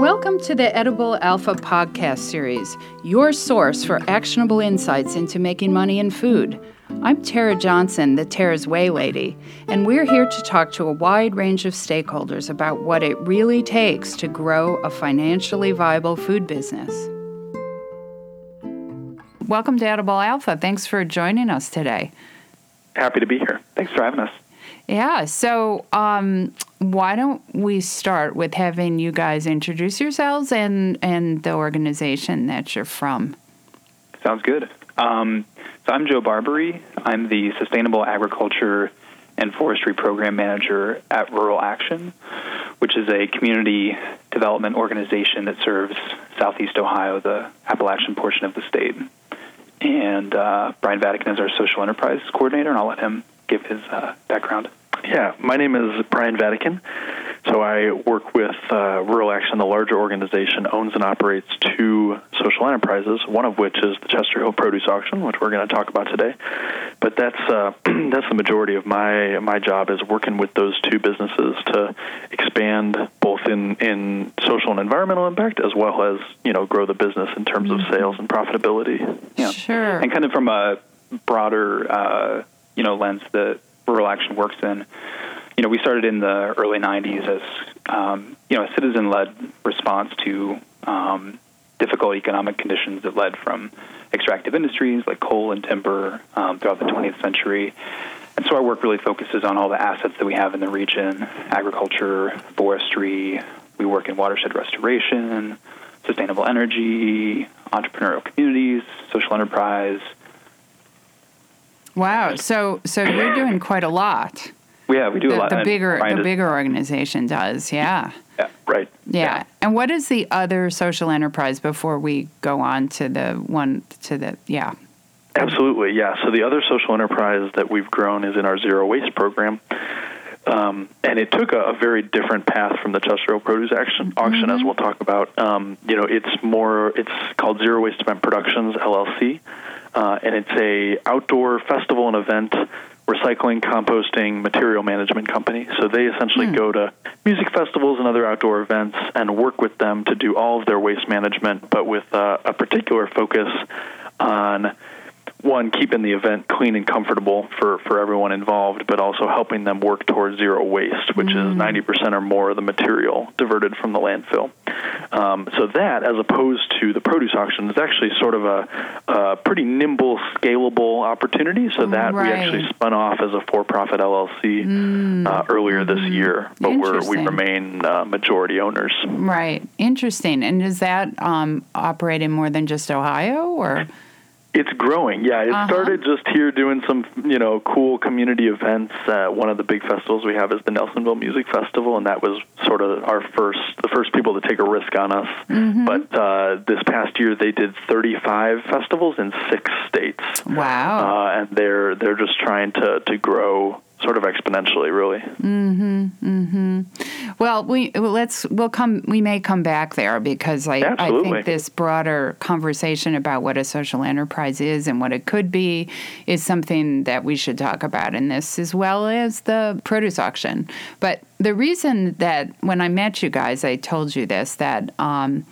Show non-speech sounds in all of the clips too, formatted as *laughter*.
Welcome to the Edible Alpha podcast series, your source for actionable insights into making money in food. I'm Tera Johnson, the Tera's Whey Lady, and we're here to talk to a wide range of stakeholders about what it really takes to grow a financially viable food business. Welcome to Edible Alpha. Thanks for joining us today. Happy to be here. Thanks for having us. Yeah, so um, why don't we start with having you guys introduce yourselves and, and the organization that you're from? Sounds good. Um, so I'm Joe Barbaree. I'm the Sustainable Agriculture and Forestry Program Manager at Rural Action, which is a community development organization that serves Southeast Ohio, the Appalachian portion of the state. And uh, Brian Vadakin is our social enterprise coordinator, and I'll let him give his uh, background. Yeah, my name is Brian Vadakin. So I work with uh, Rural Action, the larger organization, owns and operates two social enterprises. One of which is the Chester Hill Produce Auction, which we're going to talk about today. But that's uh, *clears throat* that's the majority of my my job is working with those two businesses to expand both in in social and environmental impact as well as you know grow the business in terms of sales and profitability. Yeah, sure. And kind of from a broader uh, you know lens that rural action works in. You know, we started in the early '90s as um, you know a citizen-led response to um, difficult economic conditions that led from extractive industries like coal and timber um, throughout the 20th century. And so our work really focuses on all the assets that we have in the region agriculture, forestry, we work in watershed restoration, sustainable energy, entrepreneurial communities, social enterprise, Wow. So so you're doing quite a lot. Yeah, we do the, a lot. The bigger the bigger organization does. Yeah. Yeah. Right. Yeah. yeah. And what is the other social enterprise before we go on to the one to the yeah. Absolutely, yeah. So the other social enterprise that we've grown is in our zero waste program. Um, and it took a, a, very different path from the Chester Produce Action, Auction, mm-hmm. as we'll talk about. Um, you know, it's more, it's called Zero Waste Event Productions LLC, uh, and it's a outdoor festival and event recycling, composting, material management company. So they essentially mm. go to music festivals and other outdoor events and work with them to do all of their waste management, but with uh, a particular focus on one keeping the event clean and comfortable for, for everyone involved, but also helping them work towards zero waste, which mm. is ninety percent or more of the material diverted from the landfill. Um, so that, as opposed to the produce auction, is actually sort of a, a pretty nimble, scalable opportunity. So that right. we actually spun off as a for-profit LLC mm. uh, earlier this mm. year, but we're, we remain uh, majority owners. Right. Interesting. And is that um, operating more than just Ohio, or? It's growing, yeah. It uh-huh. started just here doing some, you know, cool community events. Uh, one of the big festivals we have is the Nelsonville Music Festival, and that was sort of our first, the first people to take a risk on us. Mm-hmm. But uh, this past year, they did 35 festivals in six states. Wow! Uh, and they're they're just trying to to grow sort of exponentially, really. Mm-hmm. Mm-hmm. Well, we let's we'll come. We may come back there because I Absolutely. I think this broader conversation about what a social enterprise is and what it could be is something that we should talk about in this as well as the produce auction. But the reason that when I met you guys, I told you this that. Um,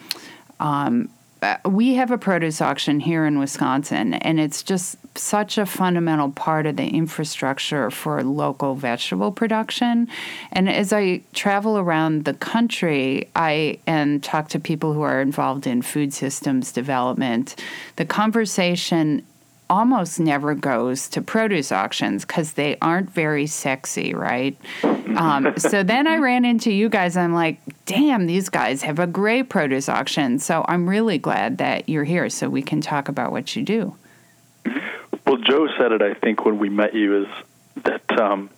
um, Uh, we have a produce auction here in Wisconsin, and it's just such a fundamental part of the infrastructure for local vegetable production. And as I travel around the country, I and talk to people who are involved in food systems development, the conversation almost never goes to produce auctions because they aren't very sexy, right? Um, so *laughs* then I ran into you guys. I'm like, damn, these guys have a great produce auction. So I'm really glad that you're here so we can talk about what you do. Well, Joe said it, I think, when we met you, is that, um,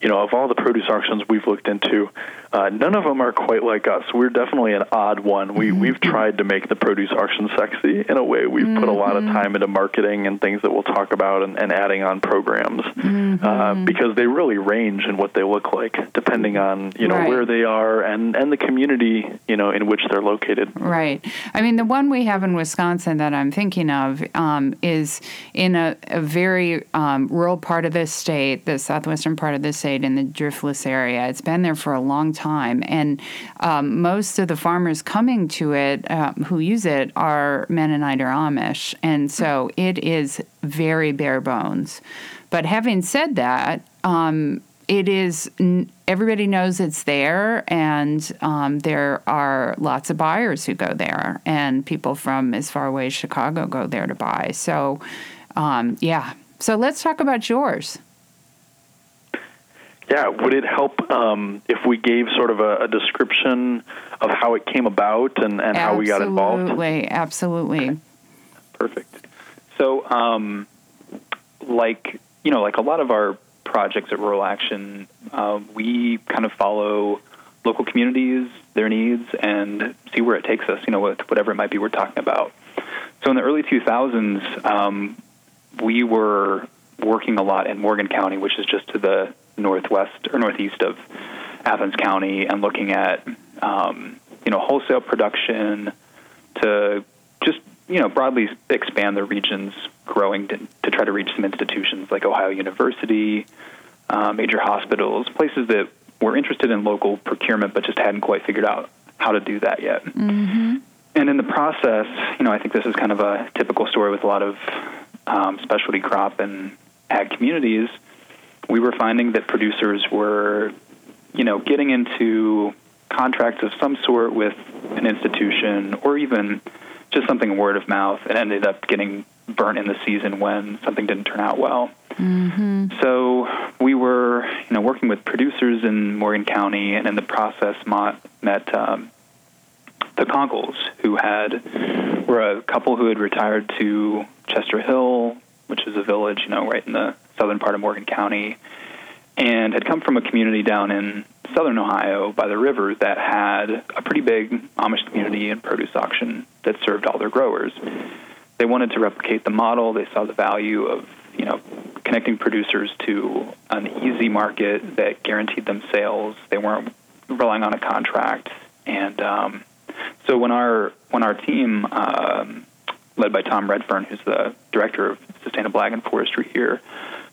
you know, of all the produce auctions we've looked into, uh, none of them are quite like us. We're definitely an odd one. We mm-hmm. we've tried to make the produce auction sexy in a way. We've mm-hmm. put a lot of mm-hmm. time into marketing and things that we'll talk about and, and adding on programs mm-hmm. uh, because they really range in what they look like depending on you know right. where they are and and the community you know in which they're located. Right. I mean, the one we have in Wisconsin that I'm thinking of um, is in a, a very um, rural part of the state, the southwestern part of the state in the Driftless area. It's been there for a long time, and um, most of the farmers coming to it um, who use it are Mennonite or Amish, and so it is very bare bones. But having said that, um, it is everybody knows it's there, and um, there are lots of buyers who go there, and people from as far away as Chicago go there to buy. So, um, yeah. So let's talk about yours. Yeah, would it help um, if we gave sort of a, a, description of how it came about and, and how we got involved? Absolutely, absolutely. Okay. Perfect. So, um, like you know, like a lot of our projects at Rural Action, uh, we kind of follow local communities, their needs, and see where it takes us. You know, with whatever it might be we're talking about. So in the early 2000s, um, we were working a lot in Morgan County, which is just to the northwest or northeast of Athens County, and looking at um, you know wholesale production to just you know broadly expand the region's growing to, to try to reach some institutions like Ohio University, uh, major hospitals, places that were interested in local procurement but just hadn't quite figured out how to do that yet. Mm-hmm. And in the process, you know, I think this is kind of a typical story with a lot of um, specialty crop and ag communities. We were finding that producers were, you know, getting into contracts of some sort with an institution or even just something word of mouth and ended up getting burnt in the season when something didn't turn out well. Mm-hmm. So we were, you know, working with producers in Morgan County, and in the process, met um, the Conkles, who had were a couple who had retired to Chester Hill, which is a village, you know, right in the southern part of Morgan County, and had come from a community down in southern Ohio by the river that had a pretty big Amish community and produce auction that served all their growers they wanted to replicate the model. They saw the value of you know connecting producers to an easy market that guaranteed them sales. They weren't relying on a contract, and um, so when our when our team, um, led by Tom Redfern, who's the director of sustainable ag and forestry here,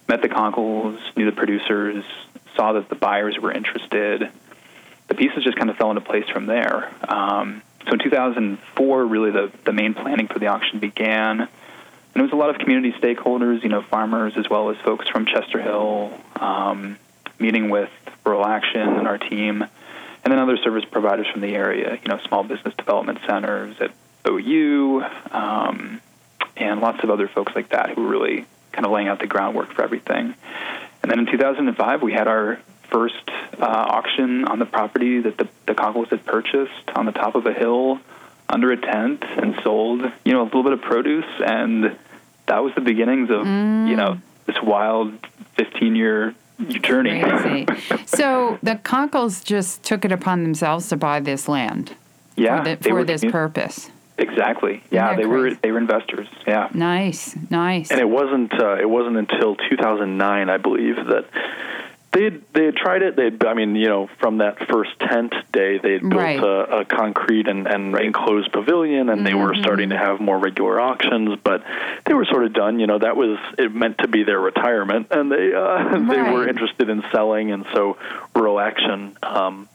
met the Conkles, knew the producers, saw that the buyers were interested. The pieces just kind of fell into place from there. Um, so in 2004, really the, the main planning for the auction began. And it was a lot of community stakeholders, you know, farmers as well as folks from Chester Hill, um, meeting with Rural Action and our team, and then other service providers from the area, you know, small business development centers at OU, um, and lots of other folks like that who were really kind of laying out the groundwork for everything. And then in 2005, we had our first uh, auction on the property that the, the Conkles had purchased on the top of a hill under a tent and sold, you know, a little bit of produce. And that was the beginnings of, mm. you know, this wild 15 year journey. *laughs* so the Conkles just took it upon themselves to buy this land yeah, for, the, for this purpose. Exactly. Yeah, they crazy? were they were investors. Yeah. Nice, nice. And it wasn't uh, it wasn't until 2009, I believe, that they they had tried it. They I mean, you know, from that first tent day, they had built right. a, a, concrete and, and enclosed pavilion, and mm-hmm. they were mm-hmm. starting to have more regular auctions. But they were sort of done. You know, that was it meant to be their retirement, and they uh, right. *laughs* they were interested in selling, and so Rural Action. Um,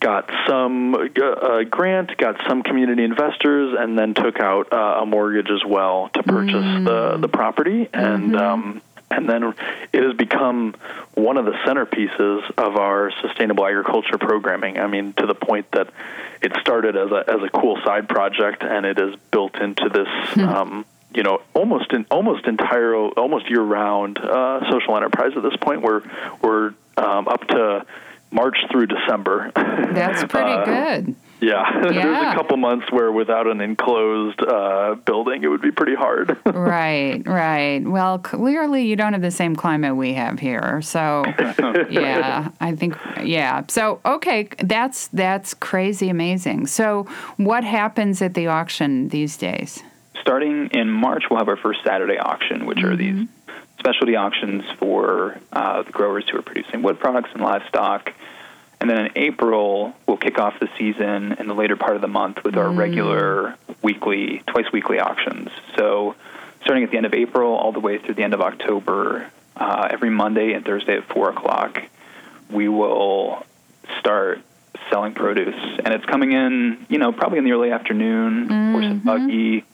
got some uh, grant, got some community investors, and then took out uh, a mortgage as well to purchase mm. the the property. And mm-hmm. um, and then it has become one of the centerpieces of our sustainable agriculture programming. I mean, to the point that it started as a as a cool side project, and it is built into this. Hmm. Um, you know, almost in, almost entire, almost year-round uh, social enterprise at this point. We're we're um, up to March through December. That's pretty *laughs* uh, good. Yeah. yeah. *laughs* there's a couple months where without an enclosed uh, building, it would be pretty hard. *laughs* right, right. Well, clearly you don't have the same climate we have here, so *laughs* yeah, I think yeah. So okay, that's that's crazy amazing. So what happens at the auction these days? Starting in March, we'll have our first Saturday auction, which mm-hmm. are these specialty auctions for uh, the growers who are producing wood products and livestock. And then in April, we'll kick off the season in the later part of the month with our mm. regular weekly, twice weekly auctions. So starting at the end of April all the way through the end of October, uh, every Monday and Thursday at 4 o'clock, we will start selling produce, and it's coming in, you know, probably in the early afternoon, mm-hmm. horse and buggy,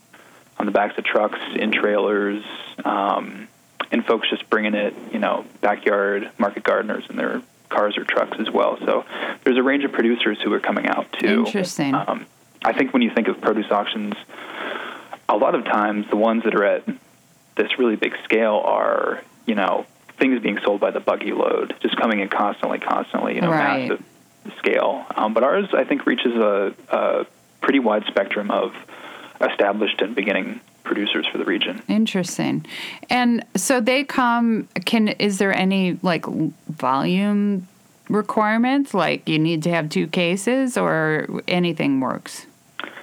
on the backs of trucks, in trailers, um, and folks just bringing it, you know, backyard market gardeners in their cars or trucks as well. So there's a range of producers who are coming out too. Interesting. Um, I think when you think of produce auctions, a lot of times the ones that are at this really big scale are, you know, things being sold by the buggy load, just coming in constantly, constantly, you know, right. massive scale. Um, but ours, I think, reaches a, a pretty wide spectrum of established and beginning producers for the region. Interesting. And so they come can is there any like volume requirements like you need to have two cases or anything works?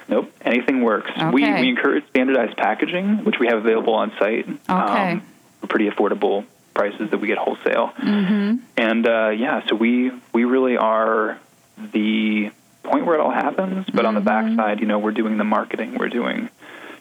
Nope, anything works. Okay. We we encourage standardized packaging, which we have available on site. Okay. Um, pretty affordable prices that we get wholesale. Mm-hmm. And uh, yeah, so we we really are the point where it all happens. But mm-hmm. on the mm-hmm. backside, you know, we're doing the marketing, we're doing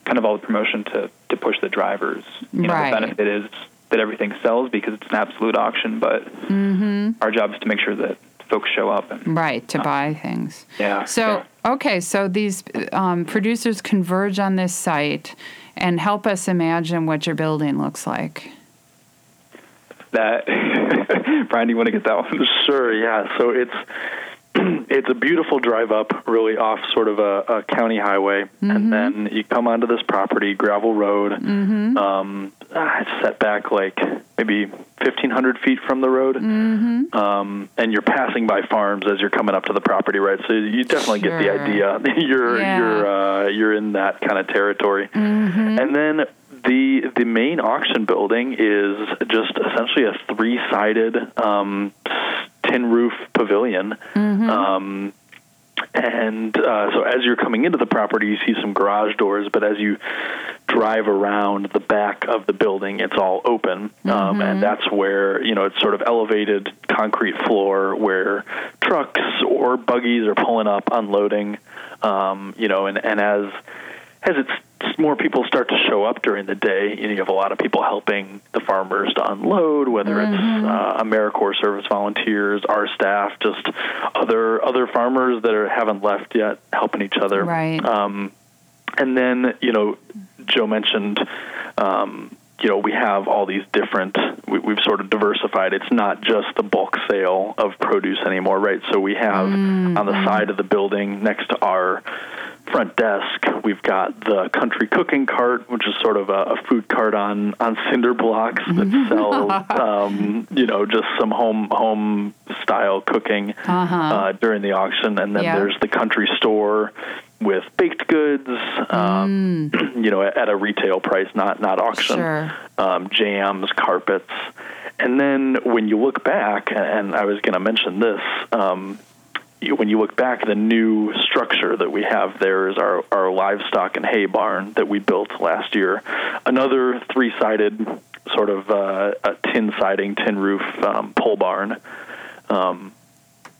kind of all the promotion to to push the drivers. You know, right. the benefit is that everything sells because it's an absolute auction, but mm-hmm. our job is to make sure that folks show up and right to uh, buy things. Yeah. So yeah. okay, so these um, producers converge on this site and help us imagine what your building looks like. That *laughs* Brian, do you want to get that one? Sure. Yeah. So it's *clears throat* it's a beautiful drive up, really off sort of a, a county highway, mm-hmm. and then you come onto this property, gravel road. Mm-hmm. Um, ah, it's set back like maybe 1,500 feet from the road, mm-hmm. um, and you're passing by farms as you're coming up to the property, right? So you definitely sure. get the idea. *laughs* you're yeah. you're uh, you're in that kind of territory, mm-hmm. and then the the main auction building is just essentially a three sided um, tin roof pavilion. Mm-hmm. Um, and uh, so as you're coming into the property, you see some garage doors, but as you drive around the back of the building, it's all open. Um, mm-hmm. Um, and that's where, you know, it's sort of elevated concrete floor where trucks or buggies are pulling up, unloading, um, you know, and, and as as it's more people start to show up during the day, you, know, you have a lot of people helping the farmers to unload, whether mm-hmm. it's uh, AmeriCorps service volunteers, our staff, just other other farmers that are, haven't left yet, helping each other. Right. Um, and then you know, Joe mentioned. Um, you know, we have all these different, we, have sort of diversified. It's not just the bulk sale of produce anymore, right? So we have mm-hmm. on the side of the building next to our front desk, we've got the country cooking cart, which is sort of a, a food cart on, on cinder blocks that sells, *laughs* um, you know, just some home home style cooking uh-huh. uh, during the auction. And then there's the country store with baked goods, um, mm. *clears throat* you know, at a retail price, not not auction. Sure. Um, jams, carpets. And then when you look back, and I was going to mention this, um, when you look back, the new structure that we have there is our, our livestock and hay barn that we built last year. Another three sided, sort of uh, tin siding, tin roof um, pole barn. Um,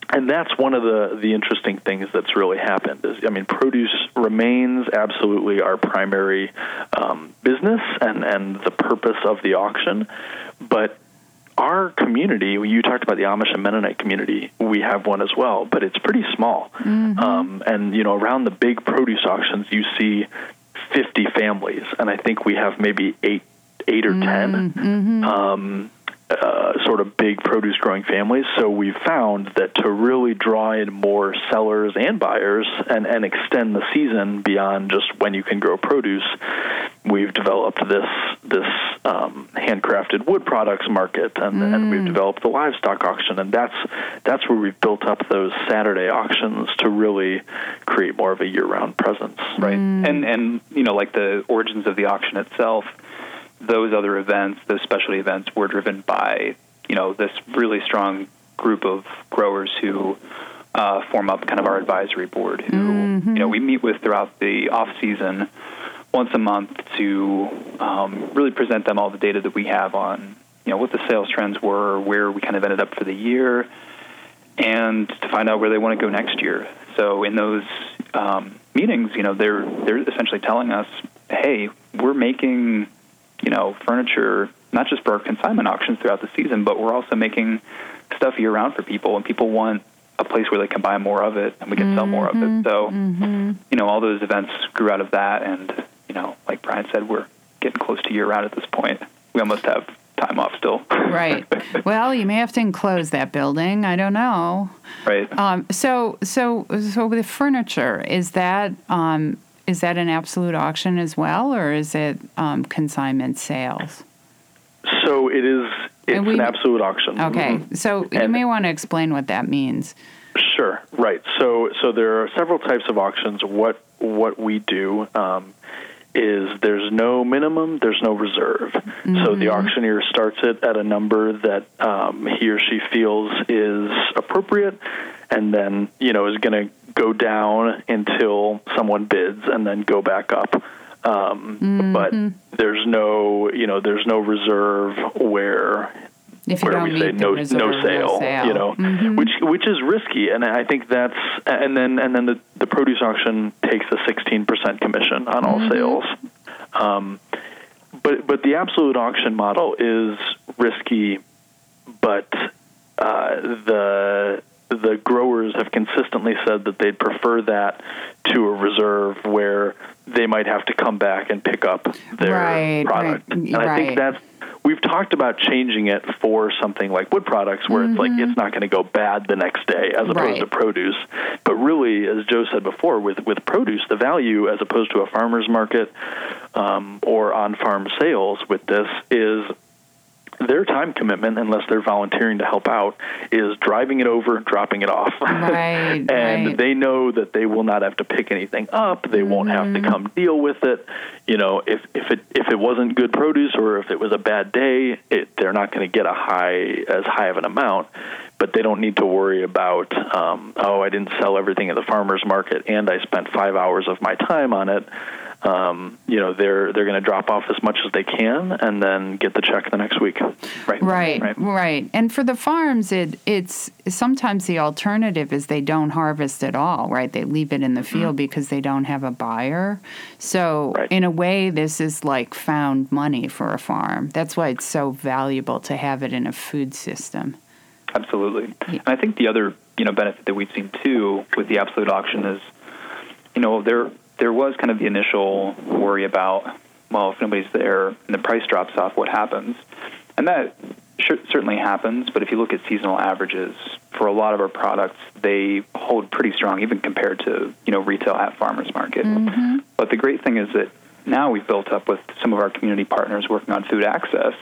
and that's one of the, the interesting things that's really happened is i mean produce remains absolutely our primary um, business and, and the purpose of the auction but our community, you talked about the Amish and Mennonite community. We have one as well, but it's pretty small. Mm-hmm. Um, and you know, around the big produce auctions, you see 50 families, and I think we have maybe eight, eight or 10 mm-hmm. um, uh, sort of big produce growing families. So we found that to really draw in more sellers and buyers and, and extend the season beyond just when you can grow produce, we've developed this this um, handcrafted wood products market, and, mm. and we've developed the livestock auction, and that's that's where we've built up those Saturday auctions to really create more of a year round presence. Right, mm. and and you know like the origins of the auction itself those other events, those specialty events, were driven by you know this really strong group of growers who uh, form up kind of our advisory board. Who mm-hmm. you know we meet with throughout the off season once a month to um, really present them all the data that we have on you know what the sales trends were, where we kind of ended up for the year, and to find out where they want to go next year. So in those um, meetings, you know, they're they're essentially telling us, hey, we're making you know, furniture not just for our consignment auctions throughout the season, but we're also making stuff year round for people, and people want a place where they can buy more of it, and we can sell more of it. So, you know, all those events grew out of that, and you know, like Brian said, we're getting close to year round at this point. We almost have time off still. right. *laughs* Well, you may have to enclose that building. I don't know. right. Um, so, so, so with the furniture, is that um, is that an absolute auction as well, or is it um, consignment sales? So it is. It's we- an absolute auction. Okay. Mhm. So you And- may want to explain what that means. Sure. Right. So so there are several types of auctions. What what we do um, is there's no minimum, there's no reserve. So the auctioneer starts it at a number that um, he or she feels is appropriate, and then you know is going to go down until someone bids, and then go back up. Um, But there's no you know there's no reserve where If you where don't we say the no reserve, no sale, you know, which which is risky, and I think that's and then and then the the produce auction takes a sixteen percent commission on all sales. Um, but but the absolute auction model is risky, but uh, the the growers have consistently said that they'd prefer that to a reserve where they might have to come back and pick up their Right, product. right, And I right. think that's we've talked about changing it for something like wood products where it's like it's not going to go bad the next day as opposed to produce. But really, as Joe said before, with with produce, the value as opposed to a farmer's market um, or on farm sales with this is their time commitment, unless they're volunteering to help out, is driving it over, dropping it off. Right, *laughs* and right. they know that they will not have to pick anything up. They won't have Mm-hmm. to come deal with it. You know, if if it if it wasn't good produce or if it was a bad day, it, they're not going to get a high as high of an amount. But they don't need to worry about um, oh, I didn't sell everything at the farmers market, and I spent five hours of my time on it. Um, you know, they're they're going to drop off as much as they can, and then get the check the next week. Right. Right, Right. right, And for the farms, it it's sometimes the alternative is they don't harvest at all, right? They leave it in the field because they don't have a buyer. So Right. in a way, this is like found money for a farm. That's why it's so valuable to have it in a food system. Absolutely. And I think the other, you know, benefit that we've seen too with the absolute auction is, you know, there there was kind of the initial worry about, well, if nobody's there and the price drops off, what happens? And that sure, certainly happens. But if you look at seasonal averages for a lot of our products, they hold pretty strong, even compared to you know retail at farmers market. Mm-hmm. But the great thing is that now we've built up with some of our community partners working on food access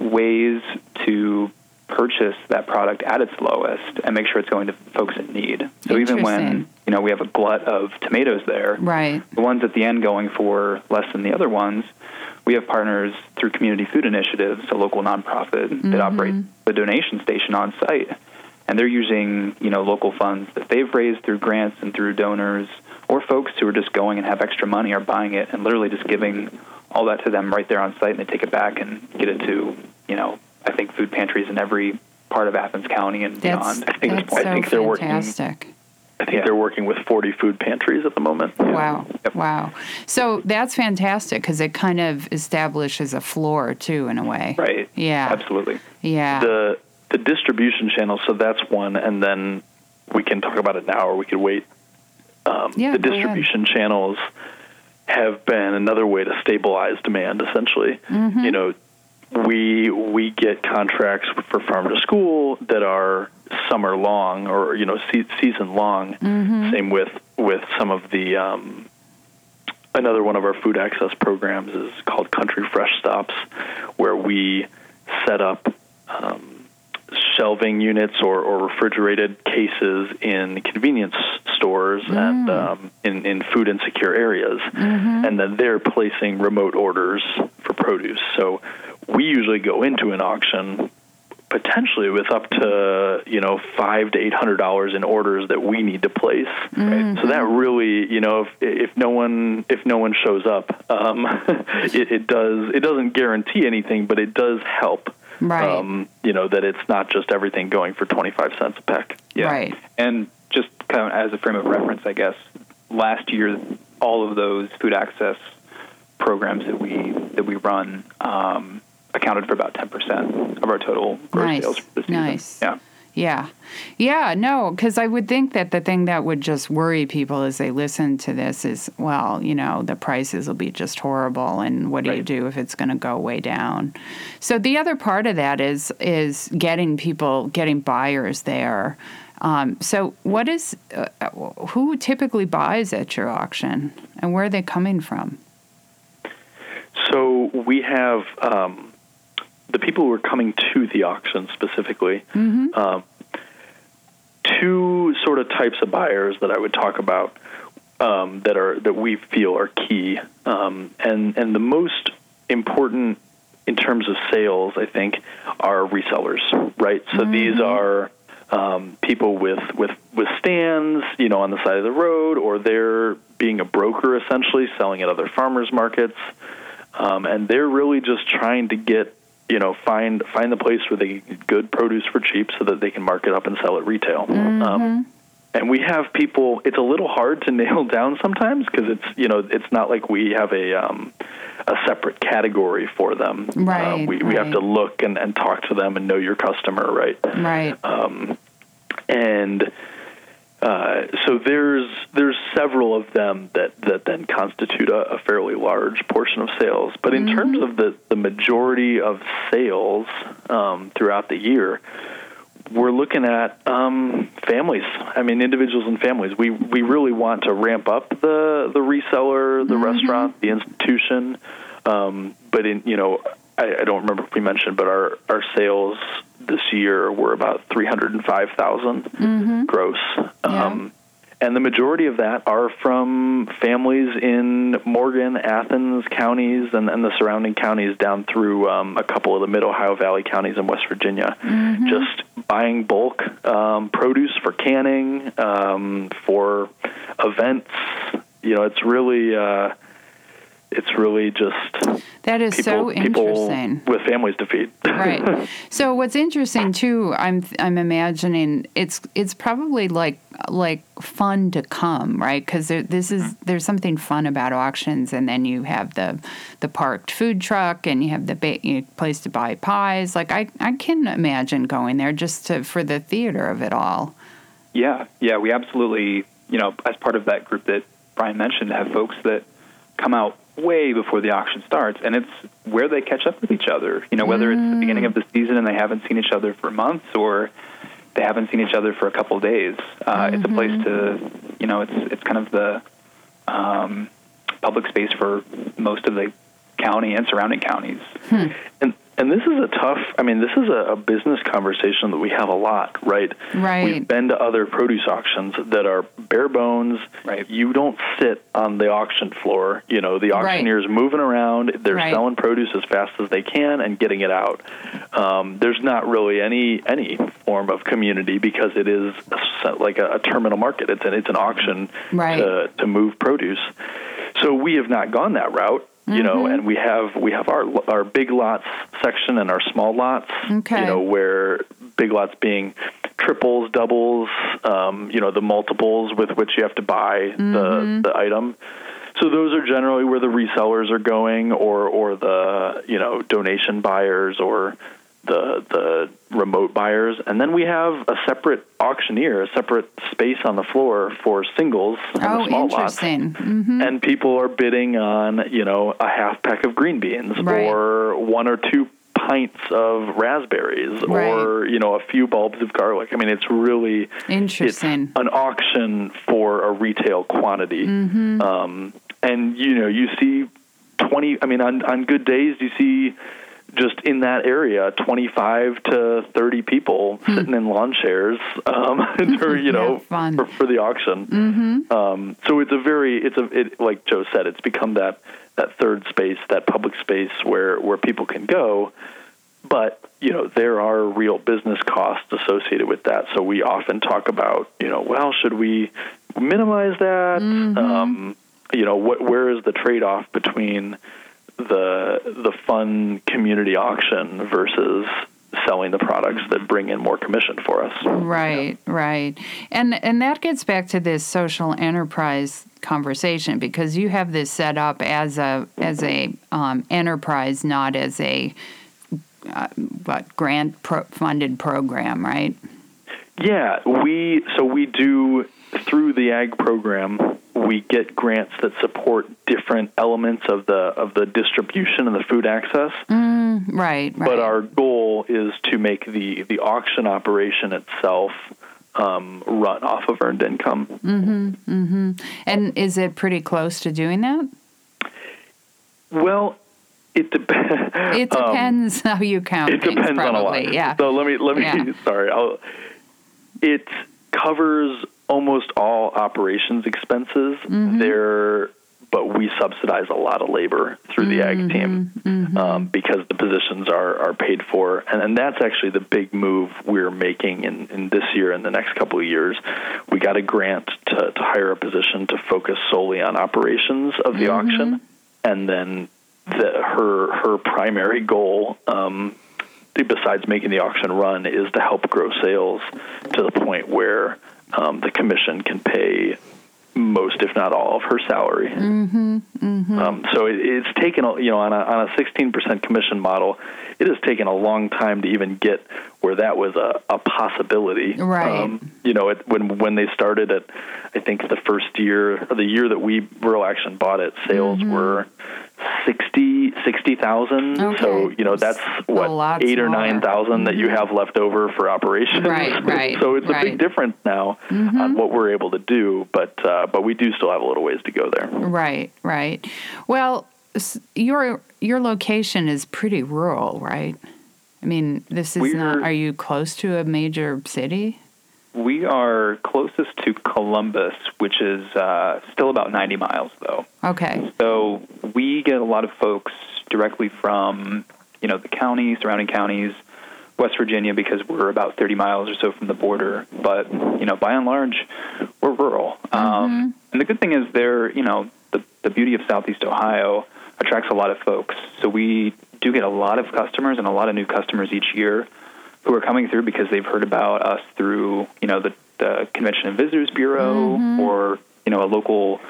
ways to purchase that product at its lowest and make sure it's going to folks in need. So even when you know we have a glut of tomatoes there, Right. the ones at the end going for less than the other ones, we have partners through community food initiatives, a local nonprofit that mm-hmm. operates the donation station on site. And they're using, you know, local funds that they've raised through grants and through donors or folks who are just going and have extra money are buying it and literally just giving all that to them right there on site and they take it back and get it to, you know, I think food pantries in every part of Athens County and That's, beyond. I think that's I so think they're working- fantastic. I think Yeah. they're working with 40 food pantries at the moment. Wow. Yep. Wow. So that's fantastic because it kind of establishes a floor too, in a way. Right. Yeah. Absolutely. Yeah. the the distribution channel. So that's one, and then we can talk about it now, or we could wait. Um, Yeah, the distribution channels have been another way to stabilize demand. Essentially, Mm-hmm. you know, we we get contracts for farm to school that are summer long or you know se- season long. Mm-hmm. Same with with some of the. Um, Another one of our food access programs is called Country Fresh Stops, where we set up um, shelving units or, or refrigerated cases in convenience stores and um, in, in food insecure areas. And then they're placing remote orders for produce. So we usually go into an auction potentially with up to you know five to eight hundred dollars in orders that we need to place. Right? So that really, you know, if if no one if no one shows up, um, *laughs* it, it does it doesn't guarantee anything, but it does help. Right. Um, you know that it's not just everything going for twenty five cents a peck. Yeah. Right. And just kind of as a frame of reference, I guess last year all of those food access programs that we that we run, um, accounted for about 10% of our total gross Nice. sales for the season. Nice. Yeah. Yeah. Yeah, no, because I would think that the thing that would just worry people as they listen to this is, well, you know, the prices will be just horrible, and what do you do if it's going to go way down? So the other part of that is is getting people, getting buyers there. Um, so what is uh, who typically buys at your auction, and where are they coming from? So we have um, the people who are coming to the auction specifically. Um, two sort of types of buyers that I would talk about um, that are that we feel are key, um, and and the most important in terms of sales, I think, are resellers, right? So these are um, people with, with with stands, you know, on the side of the road, or they're being a broker essentially, selling at other farmers markets, um, and they're really just trying to get you know find find the place where they get good produce for cheap, so that they can mark it up and sell at retail. Um, and we have people. It's a little hard to *laughs* nail down sometimes because it's you know it's not like we have a um, a separate category for them. Uh, Right, we we have to look and, and talk to them and know your customer, right? Right. and uh, so there's there's several of them that, that then constitute a, a fairly large portion of sales. But in terms of the, the majority of sales um, throughout the year, we're looking at um, families. I mean, individuals and families. We we really want to ramp up the the reseller, the restaurant, the institution. Um, but in you know, I, I don't remember if we mentioned, but our our sales this year were about three hundred and five gross. Um, and the majority of that are from families in Morgan, Athens counties, and, and the surrounding counties down through um, a couple of the Mid Ohio Valley counties in West Virginia. Just buying bulk um, produce for canning, um, for events. You know, it's really. Uh, it's really just That is people, so interesting. with families to feed. right. *laughs* So what's interesting too, I'm I'm imagining it's it's probably like like fun to come, right? Because this is mm-hmm. there's something fun about auctions, and then you have the the parked food truck, and you have the ba- you know, place to buy pies. Like I I can imagine going there just to for the theater of it all. Yeah, yeah, we absolutely, you know, as part of that group that Brian mentioned, have folks that come out way before the auction starts, and it's where they catch up with each other. You know, whether it's the beginning of the season and they haven't seen each other for months, or they haven't seen each other for a couple of days. Uh, It's a place to, you know, it's it's kind of the um, public space for most of the county and surrounding counties. And and this is a tough. I mean, this is a, a business conversation that we have a lot, right? Right. We've been to other produce auctions that are bare bones. Right. You don't sit on the auction floor. You know, the Right. auctioneer's moving around. They're Right. selling produce as fast as they can and getting it out. Um, there's not really any any form of community because it is a s like a, a terminal market. It's an it's an auction Right. to to move produce. So we have not gone that route, you know, Mm-hmm. and we have we have our our big lots section and our small lots, Okay. you know, where big lots being triples, doubles, um, you know, the multiples with which you have to buy Mm-hmm. the the item. So those are generally where the resellers are going, or or the you know donation buyers, or the the remote buyers, and then we have a separate auctioneer, a separate space on the floor for singles Oh, the small lots interesting. hmm and people are bidding on you know a half peck of green beans Right. or one or two pints of raspberries or you know a few bulbs of garlic i mean it's really Interesting. it's an auction for a retail quantity Mm-hmm. um, and you know you see 20 i mean on on good days you see just in that area, 25 to 30 people sitting in lawn chairs, um, *laughs* or, you know, Yeah, for, for the auction. Mm-hmm. Um, so it's a very, it's a, it, like Joe said, it's become that that third space, that public space where where people can go. But you know, there are real business costs associated with that. So we often talk about, you know, well, should we minimize that? Um, you know, what where is the trade off between the the fun community auction versus selling the products that bring in more commission for us. Right, right. And and that gets back to this social enterprise conversation because you have this set up as a as a um, enterprise, not as a uh, what grant pro- funded program, right? Yeah, we so we do through the ag program. We get grants that support different elements of the of the distribution and the food access. Mm, right, right. But our goal is to make the the auction operation itself um, run off of earned income. Mm-hmm, mm-hmm. And is it pretty close to doing that? Well, it *laughs* depends. It depends um, how you count. It things, depends probably. on a lot. Yeah. So let me let me. Yeah. *laughs* Sorry. I'll, it covers almost all operations expenses. Mm-hmm. There, but we subsidize a lot of labor through the ag team Mm-hmm. um, because the positions are, are paid for, and, and that's actually the big move we're making in, in this year and the next couple of years. We got a grant to, to hire a position to focus solely on operations of the Mm-hmm. auction, and then the, her her primary goal. Um, besides making the auction run, is to help grow sales to the point where um, the commission can pay most, if not all, of her salary. Mm-hmm, mm-hmm. Um, so it, it's taken, you know, on a on a 16% commission model, it has taken a long time to even get where that was a, a possibility. Right. Um, you know, it, when when they started it, I think the first year, or the year that we Rural Action bought it, sales were 60 60,000. Okay. So you know that's what lot eight or smaller. nine thousand that you mm-hmm. have left over for operations. Right, *laughs* right, so it's a right. big difference now on what we're able to do, but uh, but we do still have a little ways to go there. Right, right. Well, your your location is pretty rural, right? I mean, this is We're- not. Are you close to a major city? We are closest to Columbus, which is uh, still about 90 miles, though. Okay. So we get a lot of folks directly from, you know, the county, surrounding counties, West Virginia, because we're about 30 miles or so from the border. But, you know, by and large, we're rural. Um, and the good thing is there, you know, the, the beauty of Southeast Ohio attracts a lot of folks. So we do get a lot of customers and a lot of new customers each year who are coming through because they've heard about us through, you know, the, the Convention and Visitors Bureau mm-hmm. or, you know, a local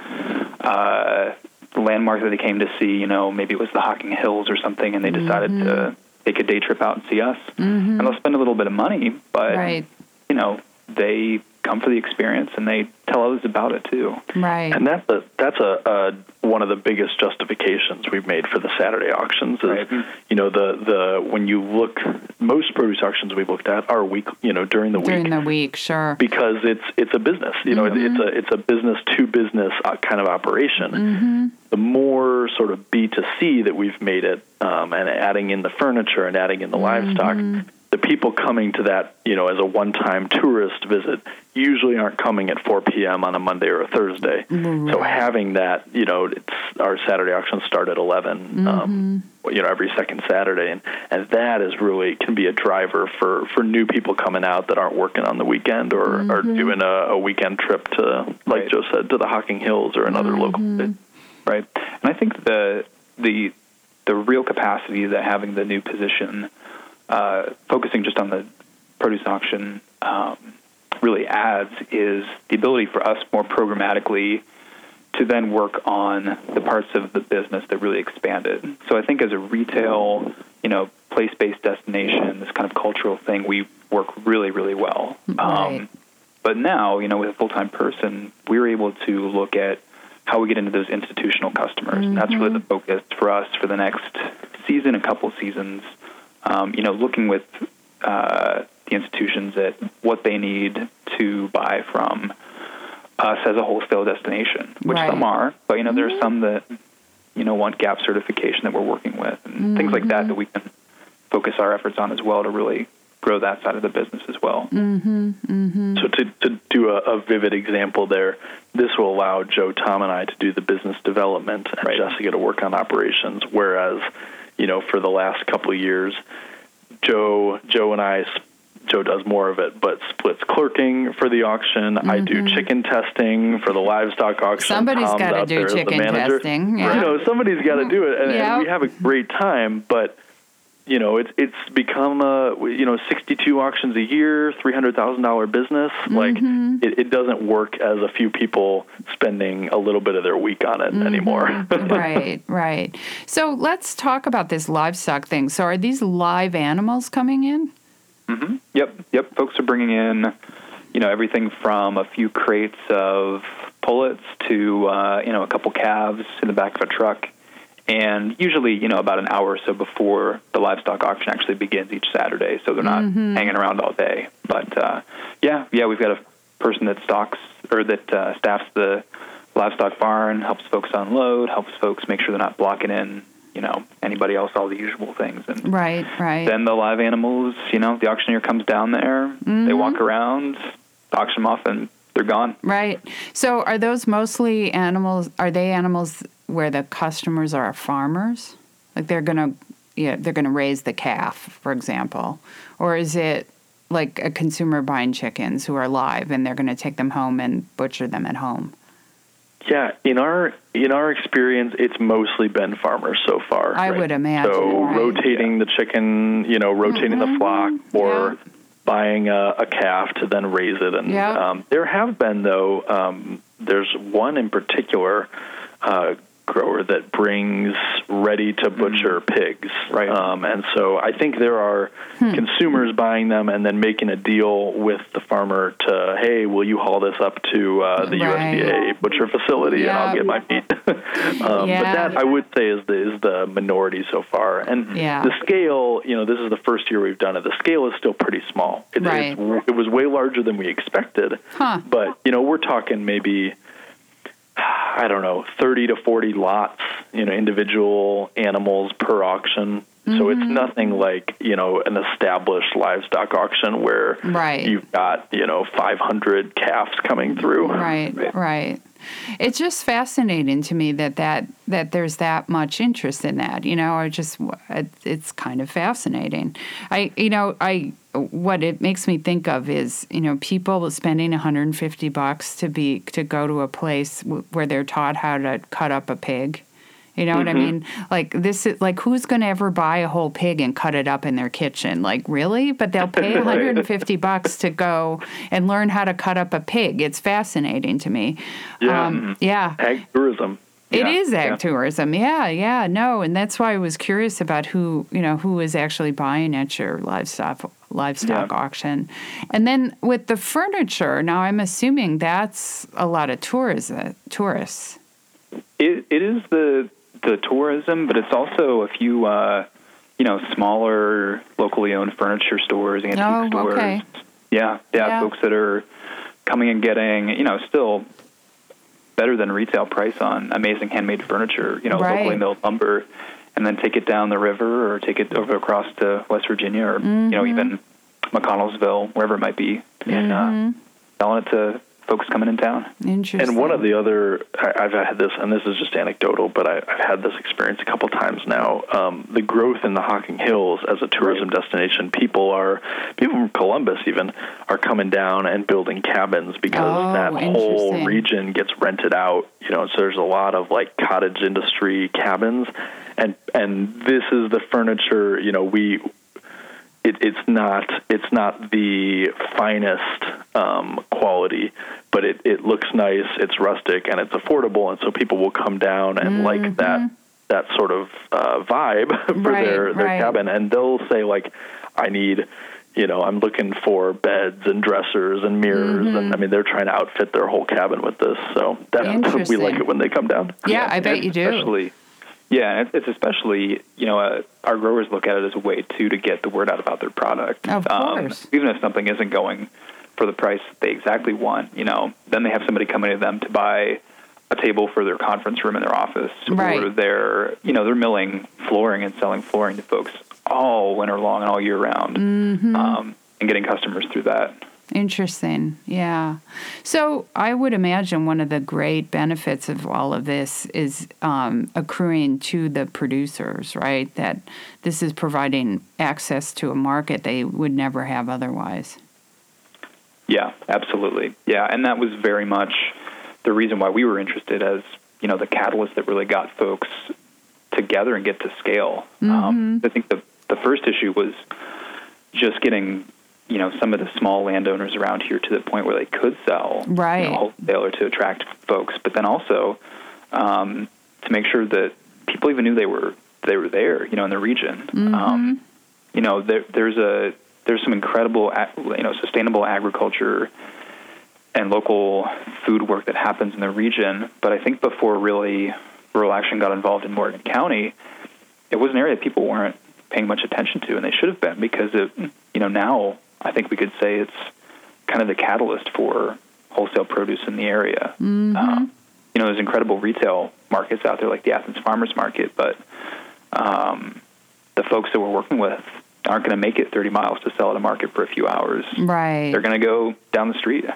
uh, landmark that they came to see. You know, maybe it was the Hocking Hills or something, and they decided to mm-hmm. take a day trip out and see us. Mm-hmm. And they'll spend a little bit of money, but Right. you know, they come for the experience and they tell others about it too. Right. And that's a that's a, a one of the biggest justifications we've made for the Saturday auctions is Right. you know the the when you look most produce auctions we've looked at are week you know during the During week during the week, sure. because it's it's a business you know it it's a it's a business to business uh, kind of operation. The more sort of B to C that we've made it, um, and adding in the furniture and adding in the livestock, the people coming to that you know as a one time tourist visit usually aren't coming at 4 p.m. on a Monday or a Thursday. Mm-hmm. So having that you know it's our Saturday auctions start at 11. Um, mm-hmm. you know every second Saturday, and and that is really can be a driver for for new people coming out that aren't working on the weekend or are mm-hmm. doing a, a weekend trip to like Right. Joe said to the Hocking Hills or another local. right? And I think the the the real capacity that having the new position, uh, focusing just on the produce auction, um, really adds is the ability for us more programmatically to then work on the parts of the business that really expanded. So I think as a retail, you know, place-based destination, this kind of cultural thing, we work really, really well. Right. but now, you know, with a full-time person, we're able to look at how we get into those institutional customers. And that's really the focus for us for the next season, a couple seasons. Um, you know, looking with uh, the institutions at what they need to buy from us as a wholesale destination, which Right. some are, but you know, there are some that you know want GAP certification that we're working with, and things like that that we can focus our efforts on as well to really grow that side of the business as well. So to, to do a, a vivid example there, this will allow Joe, Tom, and I to do the business development and Right. Jessica to work on operations. Whereas, you know, for the last couple of years, Joe, Joe and I, Joe does more of it, but splits clerking for the auction. I do mm-hmm. chicken testing for the livestock auction. Somebody's Tom's gotta do the chicken testing, yeah. You know, somebody's got to mm-hmm. do it, and, Yeah. and we have a great time, but you know, it's it's become a you know 62 auctions a year, three hundred thousand dollar business. Like it, it doesn't work as a few people spending a little bit of their week on it anymore. *laughs* right, right. So let's talk about this livestock thing. So are these live animals coming in? hmm Yep, yep. Folks are bringing in, you know, everything from a few crates of pullets to uh, you know a couple calves in the back of a truck, and usually you know about an hour or so before the livestock auction actually begins each Saturday, so they're not hanging around all day. But uh, yeah, yeah, we've got a person that stocks or that uh, staffs the livestock barn, helps folks unload, helps folks make sure they're not blocking in. You know anybody else, all the usual things, and Right, right. then the live animals, you know, the auctioneer comes down there, they walk around, auction them off, and they're gone. Right. So are those mostly animals? Are they animals where the customers are farmers? Like they're gonna, yeah, they're gonna raise the calf, for example, or is it like a consumer buying chickens who are live and they're gonna take them home and butcher them at home? Yeah, in our in our experience, it's mostly been farmers so far. I would imagine, So right? Mm-hmm. rotating the chicken, you know, rotating the flock, or Yeah. Buying a, a calf to then raise it. And Yeah. um, there have been though. Um, there's one in particular. Uh, grower that brings ready to butcher pigs Right. um, and so I think there are Hmm. consumers buying them and then making a deal with the farmer to hey will you haul this up to uh, the Right. USDA butcher facility and I'll get my meat. *laughs* um, Yeah. But that I would say is the is the minority so far. And Yeah. the scale, you know, this is the first year we've done it. The scale is still pretty small. It, Right. it was way larger than we expected. Huh. But you know, we're talking maybe. I don't know, 30 to 40 lots, you know, individual animals per auction. So Mm-hmm. it's nothing like, you know, an established livestock auction where Right. you've got, you know, 500 calves coming through. Right, right. It's just fascinating to me that that that there's that much interest in that. You know, I just it, it's kind of fascinating. I you know I what it makes me think of is you know people spending 150 bucks to be to go to a place where they're taught how to cut up a pig. You know what I mean? Like this is like who's going to ever buy a whole pig and cut it up in their kitchen? Like really? But they'll pay *laughs* 150 bucks to go and learn how to cut up a pig. It's fascinating to me. Yeah. Um, yeah. Ag tourism. It Yeah, is ag yeah. tourism. Yeah, yeah, no, and that's why I was curious about who you know who is actually buying at your livestock livestock Yeah. auction, and then with the furniture. Now I'm assuming that's a lot of tourism tourists. It, it is the the tourism, but it's also a few, uh, you know, smaller locally owned furniture stores, antique Oh, stores. okay. Yeah, yeah, Yeah. folks that are coming and getting, you know, still better than retail price on amazing handmade furniture, you know, Right. locally milled lumber, and then take it down the river or take it over across to West Virginia or you know Mm-hmm. even McConnelsville, wherever it might be, and Mm-hmm. uh, selling it to folks coming in town. Interesting. And one of the other, I, I've had this, and this is just anecdotal, but I, I've had this experience a couple times now. Um, the growth in the Hocking Hills as a tourism destination, people are, people from Columbus even, are coming down and building cabins because Oh, that whole region gets rented out. You know, so there's a lot of like cottage industry cabins, and and this is the furniture. You know, we it, it's not it's not the finest um, quality, but it, it looks nice. It's rustic and it's affordable, and so people will come down and like that that sort of uh, vibe *laughs* for Mm-hmm. Right, their their right. cabin, and they'll say like, I need. You know, I'm looking for beds and dressers and mirrors, and I mean, they're trying to outfit their whole cabin with this. So that's *laughs* we like it when they come down. yeah, I bet you do. Especially, yeah, and it's, it's especially you know uh, our growers look at it as a way too to get the word out about their product. Of Um, course. even if something isn't going for the price they exactly want, you know, then they have somebody coming to them to buy a table for their conference room in their office, Right. or they're you know they're milling flooring and selling flooring to folks all winter long and all year round, Mm-hmm. um, and getting customers through that. Interesting. Yeah. So I would imagine one of the great benefits of all of this is um, accruing to the producers, right? That this is providing access to a market they would never have otherwise. Yeah, absolutely. Yeah, and that was very much the reason why we were interested as, you know, the catalyst that really got folks together and get to scale. Um, I think the the first issue was just getting you know some of the small landowners around here to the point where they could sell right you know, wholesale or to attract folks, but then also um, to make sure that people even knew they were they were there, you know, in the region. Mm-hmm. Um, you know, there, there's a there's some incredible you know sustainable agriculture and local food work that happens in the region. But I think before really rural action got involved in Morgan County, it was an area that people weren't paying much attention to, and they should have been because it, you know now I think we could say it's kind of the catalyst for wholesale produce in the area. Mm-hmm. Um, you know, there's incredible retail markets out there like the Athens Farmers Market, but um, the folks that we're working with aren't going to make it 30 miles to sell at a market for a few hours. Right. They're going to go down the street.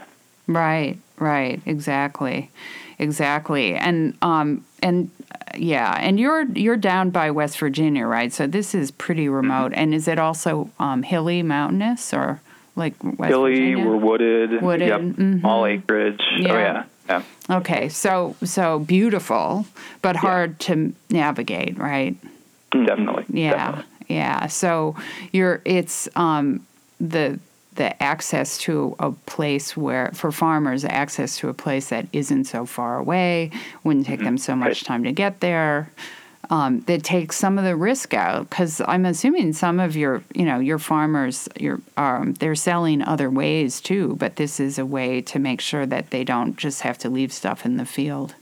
Right. Right. Exactly. Exactly. And um and yeah, and you're you're down by West Virginia, right? So this is pretty Mm-hmm. remote. And is it also um, hilly, mountainous, or like West Hilly, Virginia? we're wooded. Wooded, Yep. mhm. All acreage. Yeah. Oh yeah. Yeah. Okay, so so beautiful, but hard to navigate, right? Definitely. Yeah, Definitely. yeah. So you're it's um the the access to a place where for farmers access to a place that isn't so far away wouldn't take them so much Right. time to get there. Um, that takes some of the risk out because I'm assuming some of your you know your farmers your um, they're selling other ways too, but this is a way to make sure that they don't just have to leave stuff in the field.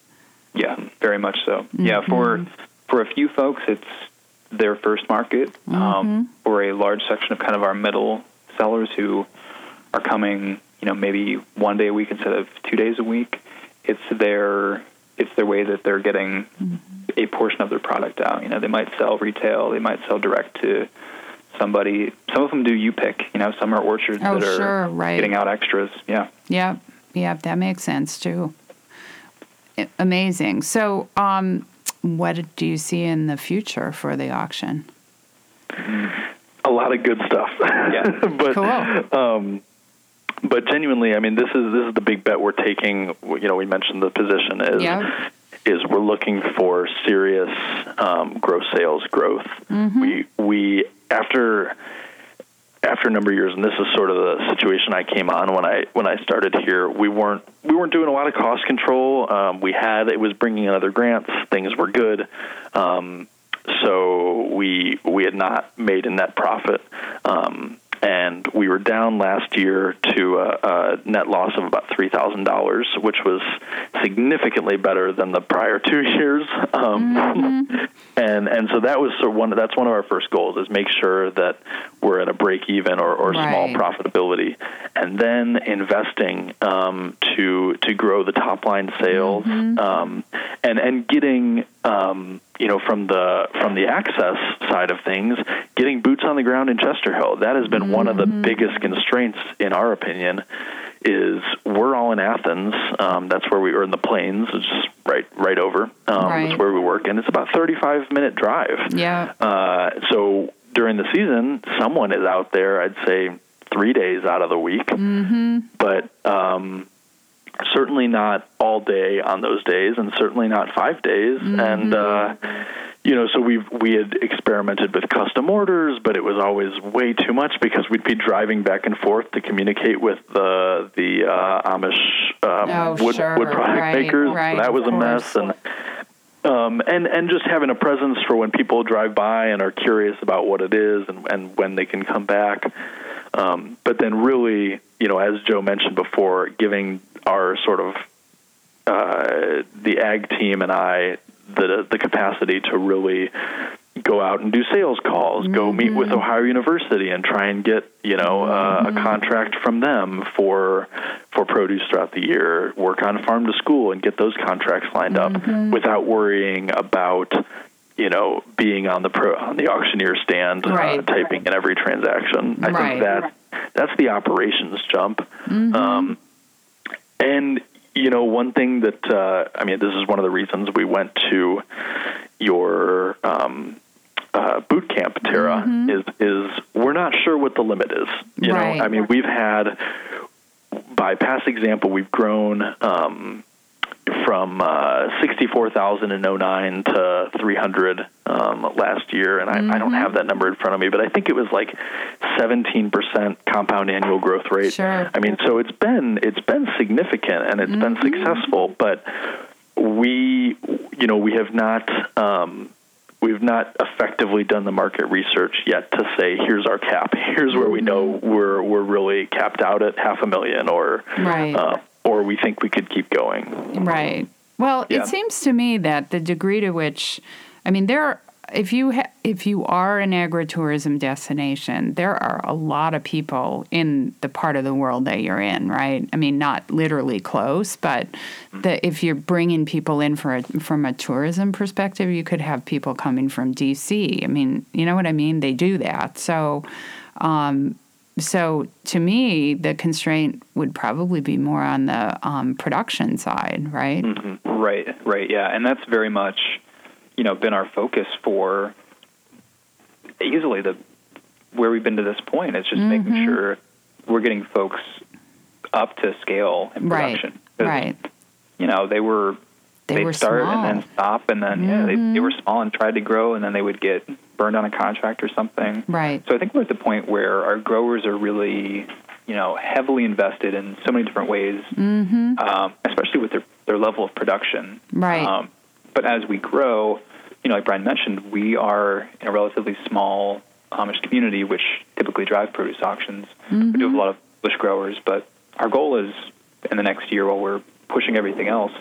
Yeah, very much so. Yeah, for for a few folks, it's their first market. Um, for a large section of kind of our middle sellers who are coming, you know, maybe one day a week instead of two days a week, it's their it's their way that they're getting a portion of their product out. You know, they might sell retail, they might sell direct to somebody. Some of them do you pick. You know, some are orchards Oh, that are sure, right. getting out extras. Yeah. Yeah. yep, that makes sense too. Amazing. So, um, what do you see in the future for the auction? A lot of good stuff. Yeah. *laughs* but Cool. um, but genuinely, I mean, this is this is the big bet we're taking. You know, we mentioned the position is Yeah. is we're looking for serious um, gross sales growth. Mm-hmm. We we after after a number of years, and this is sort of the situation I came on when I when I started here. We weren't we weren't doing a lot of cost control. Um, we had it was bringing in other grants. Things were good. Um, so we we had not made a net profit, um, and we were down last year to a, a net loss of about three thousand dollars, which was significantly better than the prior two *laughs* years. Um, and and so that was sort of one that's one of our first goals is make sure that we're at a break even or, or small profitability, and then investing um, to to grow the top line sales um, and and getting um, you know from the from the access side of things, getting boots on the ground in Chester Hill. That has been one of the biggest constraints, in our opinion. Is we're all in Athens. Um, that's where we are in the plains. It's just right right over. Um, Right. That's where we work, and it's about thirty five minute drive. Yeah. Uh, so during the season, someone is out there. I'd say three days out of the week, mm-hmm. but um, certainly not all day on those days, and certainly not five days. And uh, you know, so we we had experimented with custom orders, but it was always way too much because we'd be driving back and forth to communicate with the the uh, Amish um, Oh, wood sure. wood product Right, makers. right, so that was a mess, and um, and and just having a presence for when people drive by and are curious about what it is and, and when they can come back. Um, but then, really, you know, as Joe mentioned before, giving our sort of uh, the ag team and I the the capacity to really go out and do sales calls, go meet with Ohio University and try and get you know uh, a contract from them for for produce throughout the year. Work on farm to school and get those contracts lined up without worrying about you know being on the pro, on the auctioneer stand Right. uh, typing in every transaction. I Right. think that that's the operations jump. Um, and you know, one thing that uh, I mean, this is one of the reasons we went to your um, uh, boot camp, Tera. Is is we're not sure what the limit is. You Right. know, I mean, we've had by past example, we've grown um, from uh, 64,000 in 09 to 300 um, last year, and I, mm-hmm. I, don't mm-hmm. have that number in front of me, but I think it was like 17% compound annual growth rate. Sure. I mean, so it's been it's been significant and it's mm-hmm. been successful, but we, you know, we have not. Um, we've not effectively done the market research yet to say here's our cap here's where we know mm-hmm. we're we're really capped out at half a million or right. uh, or we think we could keep going right well yeah. it seems to me that the degree to which i mean there are if you ha- if you are an agritourism destination, there are a lot of people in the part of the world that you're in, right? I mean, not literally close, but the, if you're bringing people in for a, from a tourism perspective, you could have people coming from D.C. I mean, you know what I mean? They do that. So, um, so to me, the constraint would probably be more on the um, production side, right? Mm-hmm. Right, right, yeah, and that's very much you know been our focus for easily the where we've been to this point. It's just mm-hmm. making sure we're getting folks up to scale in production. Right. You know, they were they they'd were start small. and then stop and then mm-hmm. yeah, they, they mm-hmm. were small and tried to grow and then they would get burned on a contract or something. Right. So I think we're at the point where our growers are really, you know, heavily invested in so many different ways, mm-hmm. um, especially with their, their level of production. Right. Um, but as we grow, you know, like Brian mentioned, we are in a relatively small Amish community, which typically drive produce auctions. Mm-hmm. We do have a lot of bush growers, but our goal is in the next year, while we're pushing everything else,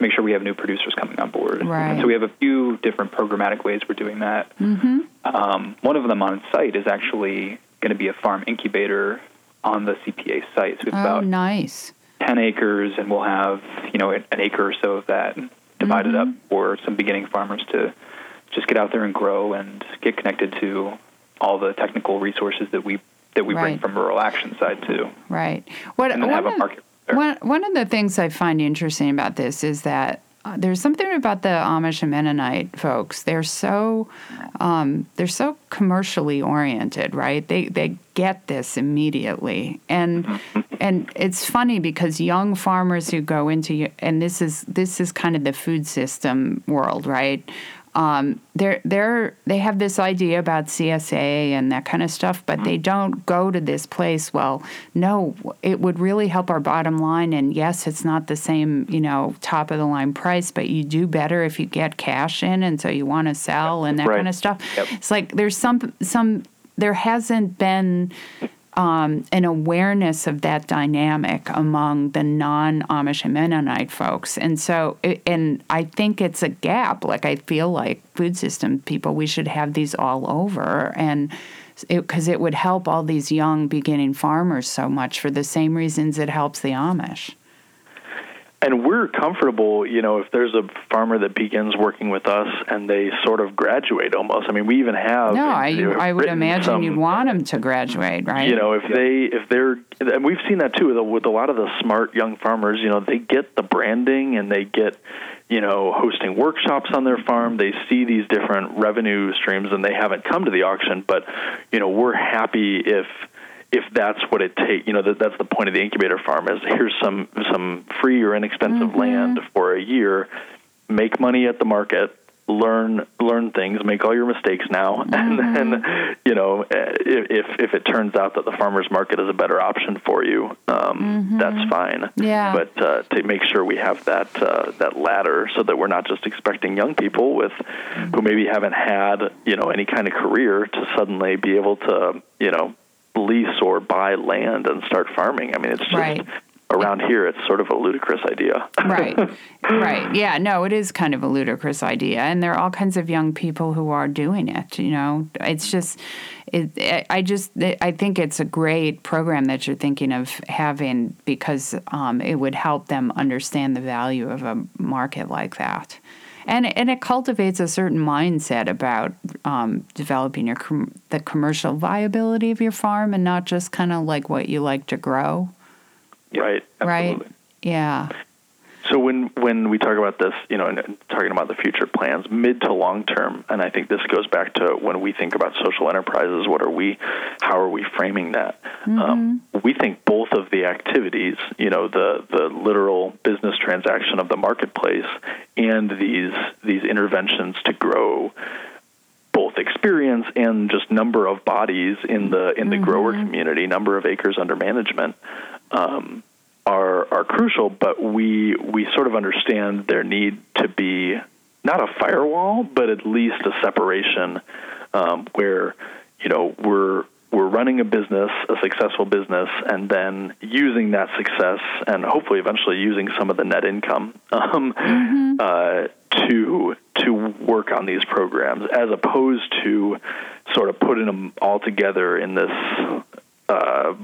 to make sure we have new producers coming on board. Right. And so we have a few different programmatic ways we're doing that. Mm-hmm. Um, one of them on site is actually going to be a farm incubator on the CPA site. So it's oh, about nice. 10 acres, and we'll have you know an acre or so of that divided mm-hmm. up for some beginning farmers to just get out there and grow and get connected to all the technical resources that we that we right. bring from rural action side too. Right. What and then have a market. One, one of the things I find interesting about this is that uh, there's something about the Amish and Mennonite folks. They're so um, they're so commercially oriented, right? They they get this immediately, and mm-hmm. and it's funny because young farmers who go into and this is this is kind of the food system world, right? Um, they're they're they have this idea about CSA and that kind of stuff, but they don't go to this place. Well, no, it would really help our bottom line. And yes, it's not the same, you know, top of the line price, but you do better if you get cash in, and so you want to sell and that right. kind of stuff. Yep. It's like there's some some there hasn't been um, an awareness of that dynamic among the non Amish and Mennonite folks. And so, and I think it's a gap. Like, I feel like food system people, we should have these all over. And because it, it would help all these young beginning farmers so much for the same reasons it helps the Amish and we're comfortable, you know, if there's a farmer that begins working with us and they sort of graduate almost. I mean, we even have. No, I, I would imagine some, you'd want them to graduate, right? You know, if they if they're and we've seen that too with a lot of the smart young farmers. You know, they get the branding and they get, you know, hosting workshops on their farm. They see these different revenue streams and they haven't come to the auction, but you know, we're happy if if that's what it takes, you know, that, that's the point of the incubator farm is here's some some free or inexpensive mm-hmm. land for a year, make money at the market, learn learn things, make all your mistakes now, *laughs* mm-hmm. and then you know if if it turns out that the farmers market is a better option for you, um, mm-hmm. that's fine. Yeah. But uh, to make sure we have that uh, that ladder so that we're not just expecting young people with mm-hmm. who maybe haven't had you know any kind of career to suddenly be able to you know lease or buy land and start farming. I mean, it's just right. around here, it's sort of a ludicrous idea. *laughs* right, right. Yeah, no, it is kind of a ludicrous idea, and there are all kinds of young people who are doing it. You know, it's just, it, I just, I think it's a great program that you're thinking of having because um, it would help them understand the value of a market like that and and it cultivates a certain mindset about um, developing your com- the commercial viability of your farm and not just kind of like what you like to grow. Right. Absolutely. Right. Yeah. So when when we talk about this, you know, and talking about the future plans, mid to long term, and I think this goes back to when we think about social enterprises. What are we? How are we framing that? Mm-hmm. Um, we think both of the activities, you know, the the literal business transaction of the marketplace, and these these interventions to grow both experience and just number of bodies in the in the mm-hmm. grower community, number of acres under management. Um, are are crucial, but we we sort of understand there need to be not a firewall, but at least a separation um, where you know we're we're running a business, a successful business, and then using that success and hopefully eventually using some of the net income *laughs* um, mm-hmm. uh, to to work on these programs, as opposed to sort of putting them all together in this uh,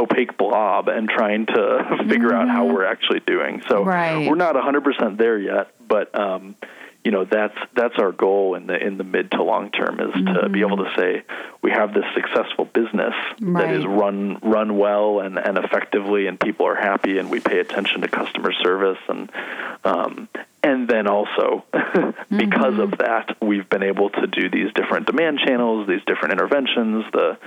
opaque blob and trying to *laughs* figure mm-hmm. out how mm-hmm. we're actually doing. So right. we're not 100% there yet, but um, you know that's that's our goal in the in the mid to long term is mm-hmm. to be able to say we have this successful business right. that is run run well and, and effectively and people are happy and we pay attention to customer service and um, and then also *laughs* because mm-hmm. of that we've been able to do these different demand channels these different interventions the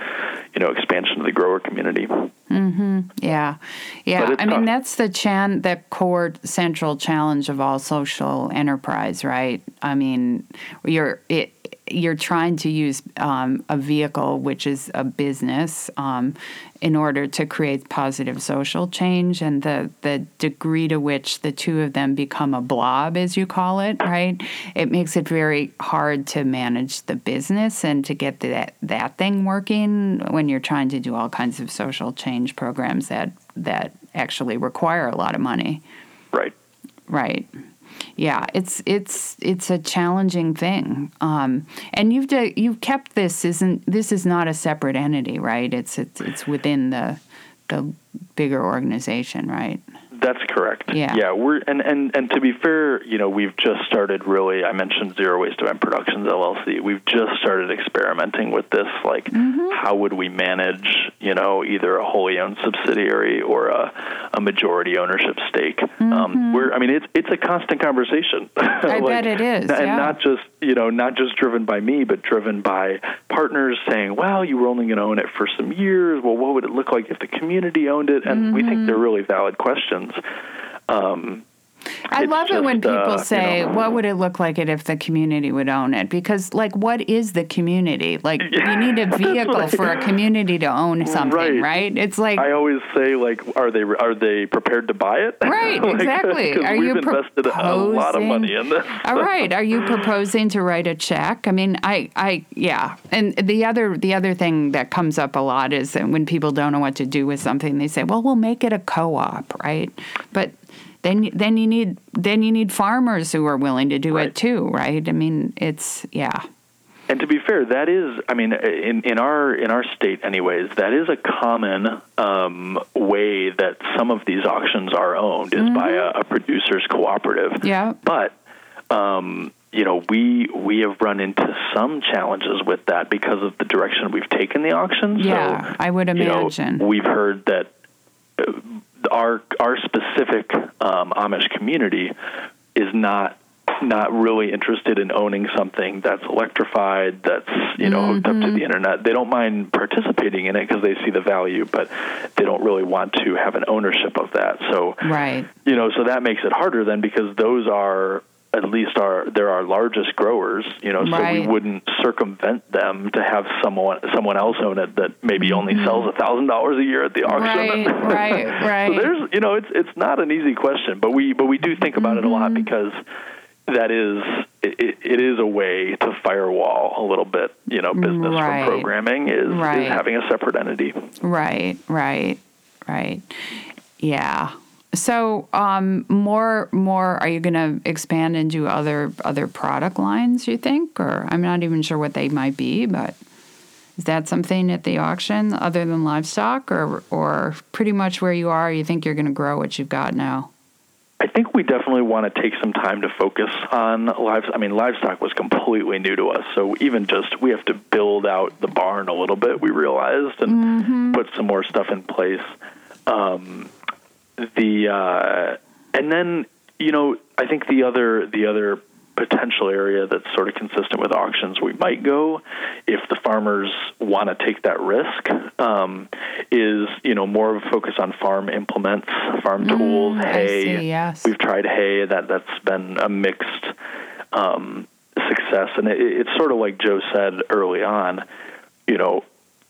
you know expansion of the grower community mm-hmm. yeah yeah i tough. mean that's the chan the core central challenge of all social enterprise right i mean you're it you're trying to use um, a vehicle, which is a business, um, in order to create positive social change, and the the degree to which the two of them become a blob, as you call it, right? It makes it very hard to manage the business and to get that that thing working when you're trying to do all kinds of social change programs that that actually require a lot of money. Right. Right yeah, it's it's it's a challenging thing. Um, and you've de- you've kept this isn't this is not a separate entity, right? It's it's it's within the the bigger organization, right? That's correct. Yeah. Yeah. We're and, and, and to be fair, you know, we've just started really I mentioned Zero Waste Event Productions LLC. We've just started experimenting with this, like mm-hmm. how would we manage, you know, either a wholly owned subsidiary or a, a majority ownership stake. Um, mm-hmm. Um, we're I mean it's it's a constant conversation. *laughs* I like, bet it is. And yeah. not just you know, not just driven by me, but driven by partners saying, Well, you were only gonna own it for some years. Well what would it look like if the community owned it? And mm-hmm. we think mm-hmm. they're really valid questions. Um, I love just, it when people uh, say, you know, "What would it look like it if the community would own it?" Because, like, what is the community? Like, yeah, you need a *laughs* vehicle for a community to own something, right. right? It's like I always say, like, are they are they prepared to buy it? *laughs* Right, like, exactly. are you invested proposing, a lot of money in this? all right, are you *laughs* proposing to write a check? I mean, I, I, yeah. And the other the other thing that comes up a lot is that when people don't know what to do with something, they say, "Well, we'll make it a co-op," right? But then then you need then you need farmers who are willing to do right. it too, right? I mean, it's yeah. And to be fair, that is, I mean, in, in our in our state, anyways, that is a common um, way that some of these auctions are owned is mm-hmm. by a, a, producers cooperative. Yeah. But um, you know, we we have run into some challenges with that because of the direction we've taken the auction. Yeah, so, I would imagine. You know, we've heard that uh, our our specific um, Amish community is not not really interested in owning something that's electrified, that's you know mm-hmm. hooked up to the mm-hmm. internet. They don't mind participating in it because they see the value, but they don't really want to have an ownership of that. So right, you know, so that makes it harder then because those are at least our they're our largest growers, you know, so we wouldn't circumvent them to have someone someone else own it that maybe mm-hmm. only sells a thousand dollars a year at the auction. Right, right, *laughs* right. so there's you know, it's it's not an easy question, but we but we do think about mm-hmm. it a lot mm-hmm. because that is it, it is a way to firewall a little bit, you know, business right. from programming is, right. is having a separate entity. Right, right, right. Yeah. So, um, more, more. Are you going to expand into other other product lines? You think, or I'm not even sure what they might be, but is that something at the auction other than livestock, or or pretty much where you are? You think you're going to grow what you've got now? I think we definitely want to take some time to focus on livestock. I mean, livestock was completely new to us, so even just we have to build out the barn a little bit. We realized and mm-hmm. put some more stuff in place. Um, the uh, and then you know, I think the other the other potential area that's sort of consistent with auctions we might go if the farmers want to take that risk um, is you know more of a focus on farm implements farm Mm, tools hay see, yes. we've tried hay that that's been a mixed um, success and it, it's sort of like joe said early on you know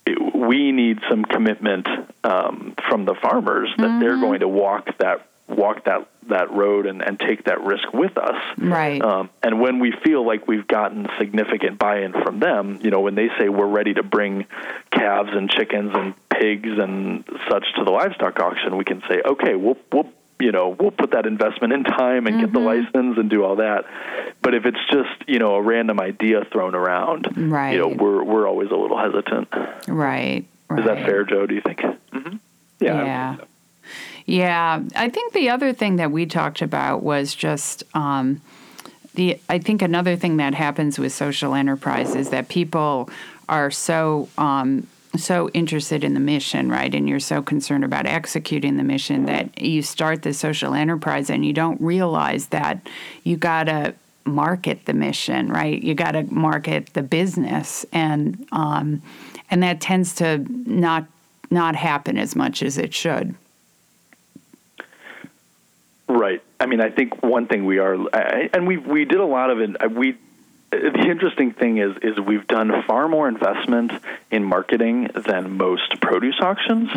it, we need some commitment um, from the farmers that Mm-hmm. they're going to walk that walk that that road and, and take that risk with us Right. um, and when we feel like we've gotten significant buy-in from them, you know, when they say we're ready to bring calves and chickens and pigs and such to the livestock auction, we can say, okay, we'll we'll you know we'll put that investment in time and get the license and do all that. But if it's just you know a random idea thrown around, Right. you know, we're we're always a little hesitant. right. right. Is that fair, Joe? Do you think? Mm-hmm. Yeah. Yeah. Yeah. I think the other thing that we talked about was just um, the. I think another thing that happens with social enterprise is that people are so. Um, so interested in the mission, right? And you're so concerned about executing the mission that you start the social enterprise and you don't realize that you got to market the mission, right? You got to market the business, and um, and that tends to not not happen as much as it should. Right. I mean, I think one thing we are, and we we did a lot of it. We the interesting thing is is we've done far more investment in marketing than most produce auctions,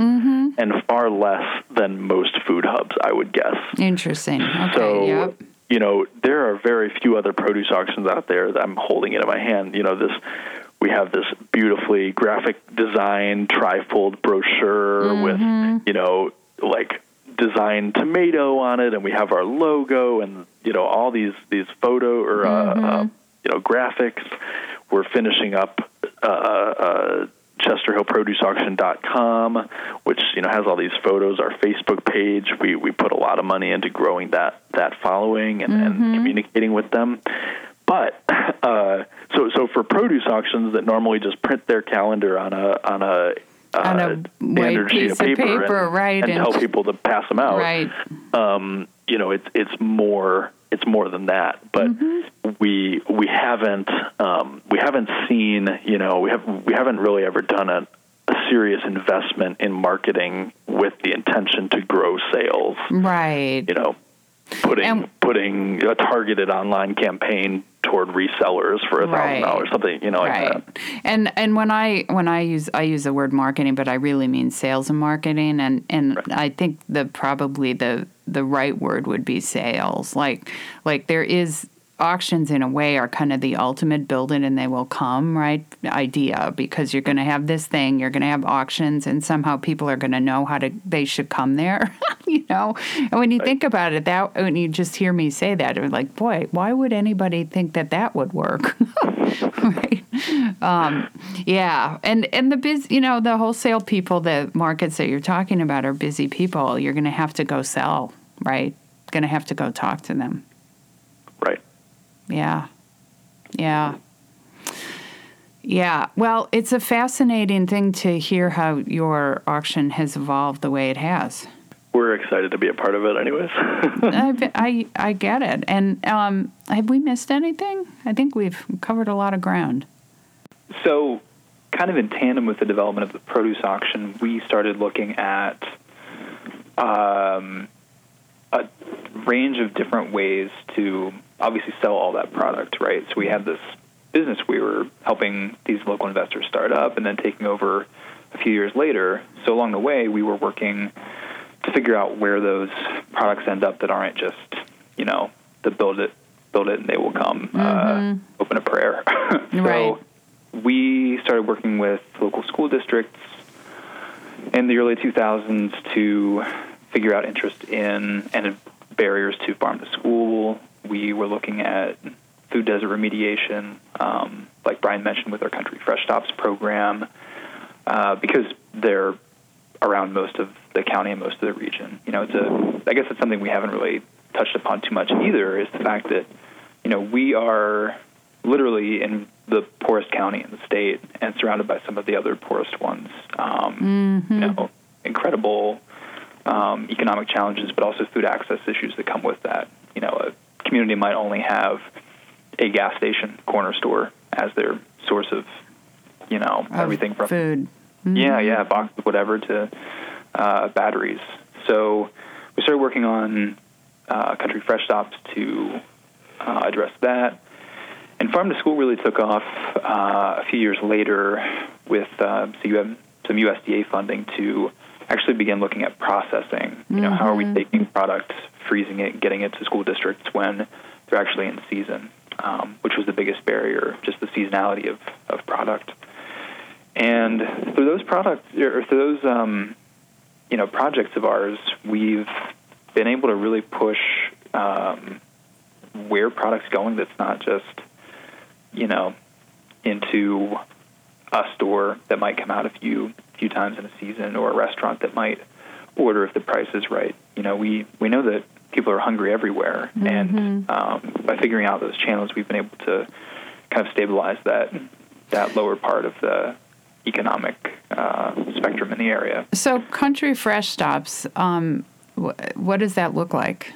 and far less than most food hubs. I would guess. Interesting. Okay. So, yep. you know, there are very few other produce auctions out there that I'm holding it in my hand. You know, this we have this beautifully graphic design trifold brochure with, you know, like design tomato on it, and we have our logo and you know all these these photo or uh, uh, you know graphics. We're finishing up. Uh, uh, ChesterHillProduceAuction.com, which you know has all these photos. Our Facebook page, we we put a lot of money into growing that that following and, and communicating with them. But uh, so so for produce auctions that normally just print their calendar on a on a uh, On a white standard sheet piece of of paper, paper, and, right, and, and- tell people to pass them out Right. um, you know, it's it's more it's more than that. But Mm-hmm. we we haven't um, we haven't seen you know we have we haven't really ever done a, a serious investment in marketing with the intention to grow sales. Right. You know, putting And- putting a targeted online campaign toward resellers for a thousand dollars, something you know like that. And and when I when I use I use the word marketing, but I really mean sales and marketing. And and I think the probably the the right word would be sales. Like like there is auctions in a way are kind of the ultimate build it and they will come right? Idea because you're going to have this thing you're going to have auctions and somehow people are going to know how to they should come there *laughs* you know? And when you think about it that when you just hear me say that you're like boy why would anybody think that that would work? *laughs* Right? Um, yeah and and the biz you know the wholesale people the markets that you're talking about are busy people. You're going to have to go sell right? Going to have to go talk to them. Yeah. Yeah. Yeah. Well, it's a fascinating thing to hear how your auction has evolved the way it has. We're excited to be a part of it, anyways. I, *laughs* I, I get it. And um, have we missed anything? I think we've covered a lot of ground. So, kind of in tandem with the development of the produce auction, we started looking at um, a range of different ways to obviously sell all that product, right? So, we had this business we were helping these local investors start up and then taking over a few years later. So, along the way, we were working to figure out where those products end up that aren't just, you know, the build it, build it, and they will come. Uh, open a prayer. *laughs* so Right. we started working with local school districts in the early 2000s to figure out interest in and barriers to farm to school. We were looking at food desert remediation, um, like Brian mentioned with our Country Fresh Stops program, uh, because they're around most of the county and most of the region. You know, it's a. I guess it's something we haven't really touched upon too much either. Is the fact that you know we are literally in the poorest county in the state and surrounded by some of the other poorest ones. Um, You know, incredible um, economic challenges, but also food access issues that come with that. you know a community might only have a gas station corner store as their source of you know Of everything from food. yeah, yeah, box whatever to uh, batteries. So we started working on uh, country fresh stops to uh, address that. And farm to school really took off uh, a few years later with uh, so you have some USDA funding to actually begin looking at processing. You know, how are we taking products, freezing it, getting it to school districts when they're actually in season, um, which was the biggest barrier, just the seasonality of, of product. And through those products, or through those, um, you know, projects of ours, we've been able to really push um, where products going. That's not just, you know, into a store that might come out a few few times in a season, or a restaurant that might order if the price is right. You know, we we know that people are hungry everywhere, and um, by figuring out those channels, we've been able to kind of stabilize that that lower part of the economic uh, spectrum in the area. So, country fresh stops. Um, wh- what does that look like?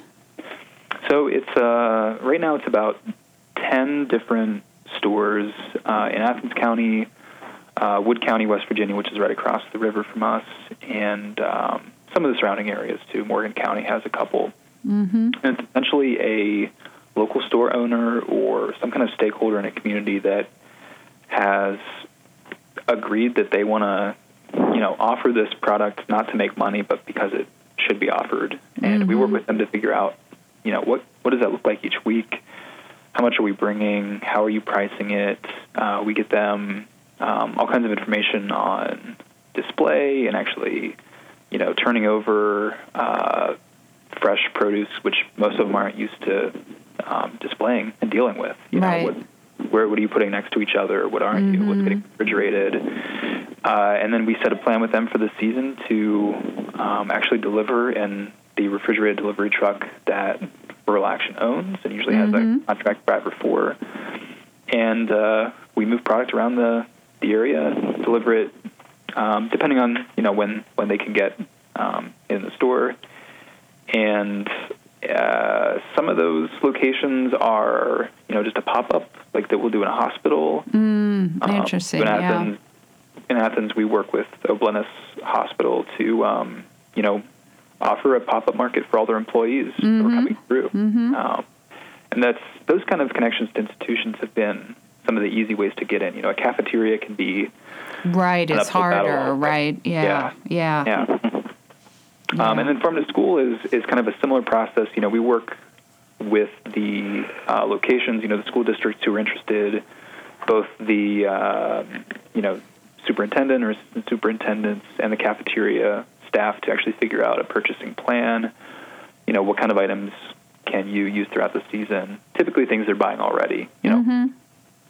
So it's uh, right now it's about ten different stores uh, in Athens County, uh, Wood County, West Virginia, which is right across the river from us, and um, some of the surrounding areas too. Morgan County has a couple. Mm-hmm. And it's essentially a local store owner or some kind of stakeholder in a community that has agreed that they want to, you know, offer this product not to make money, but because it should be offered. And we work with them to figure out, you know, what what does that look like each week? How much are we bringing? How are you pricing it? Uh, we get them um, all kinds of information on display and actually, you know, turning over uh, fresh produce, which most of them aren't used to um, displaying and dealing with. You Right. know, what, where what are you putting next to each other? What aren't you? What's getting refrigerated? Uh, and then we set a plan with them for the season to um, actually deliver in the refrigerated delivery truck that Rural Action owns and usually has a contract driver for. And uh, we move product around the, the area, deliver it um, depending on you know when when they can get um, in the store. And uh, some of those locations are you know just a pop up like that we'll do in a hospital. Um, Interesting. In Yeah. Athens, in Athens, we work with O'Bleness Hospital to, um, you know, offer a pop-up market for all their employees who Mm-hmm. are coming through. Um, and that's those kind of connections to institutions have been some of the easy ways to get in. You know, a cafeteria can be, Right. It's uphill battle, harder. right? Right. Yeah. Yeah. yeah. Um, and then farm to school is is kind of a similar process. You know, we work with the uh, locations, you know, the school districts who are interested, both the uh, you know superintendent or assistant superintendents and the cafeteria staff to actually figure out a purchasing plan. You know, what kind of items can you use throughout the season? Typically, things they're buying already. You know,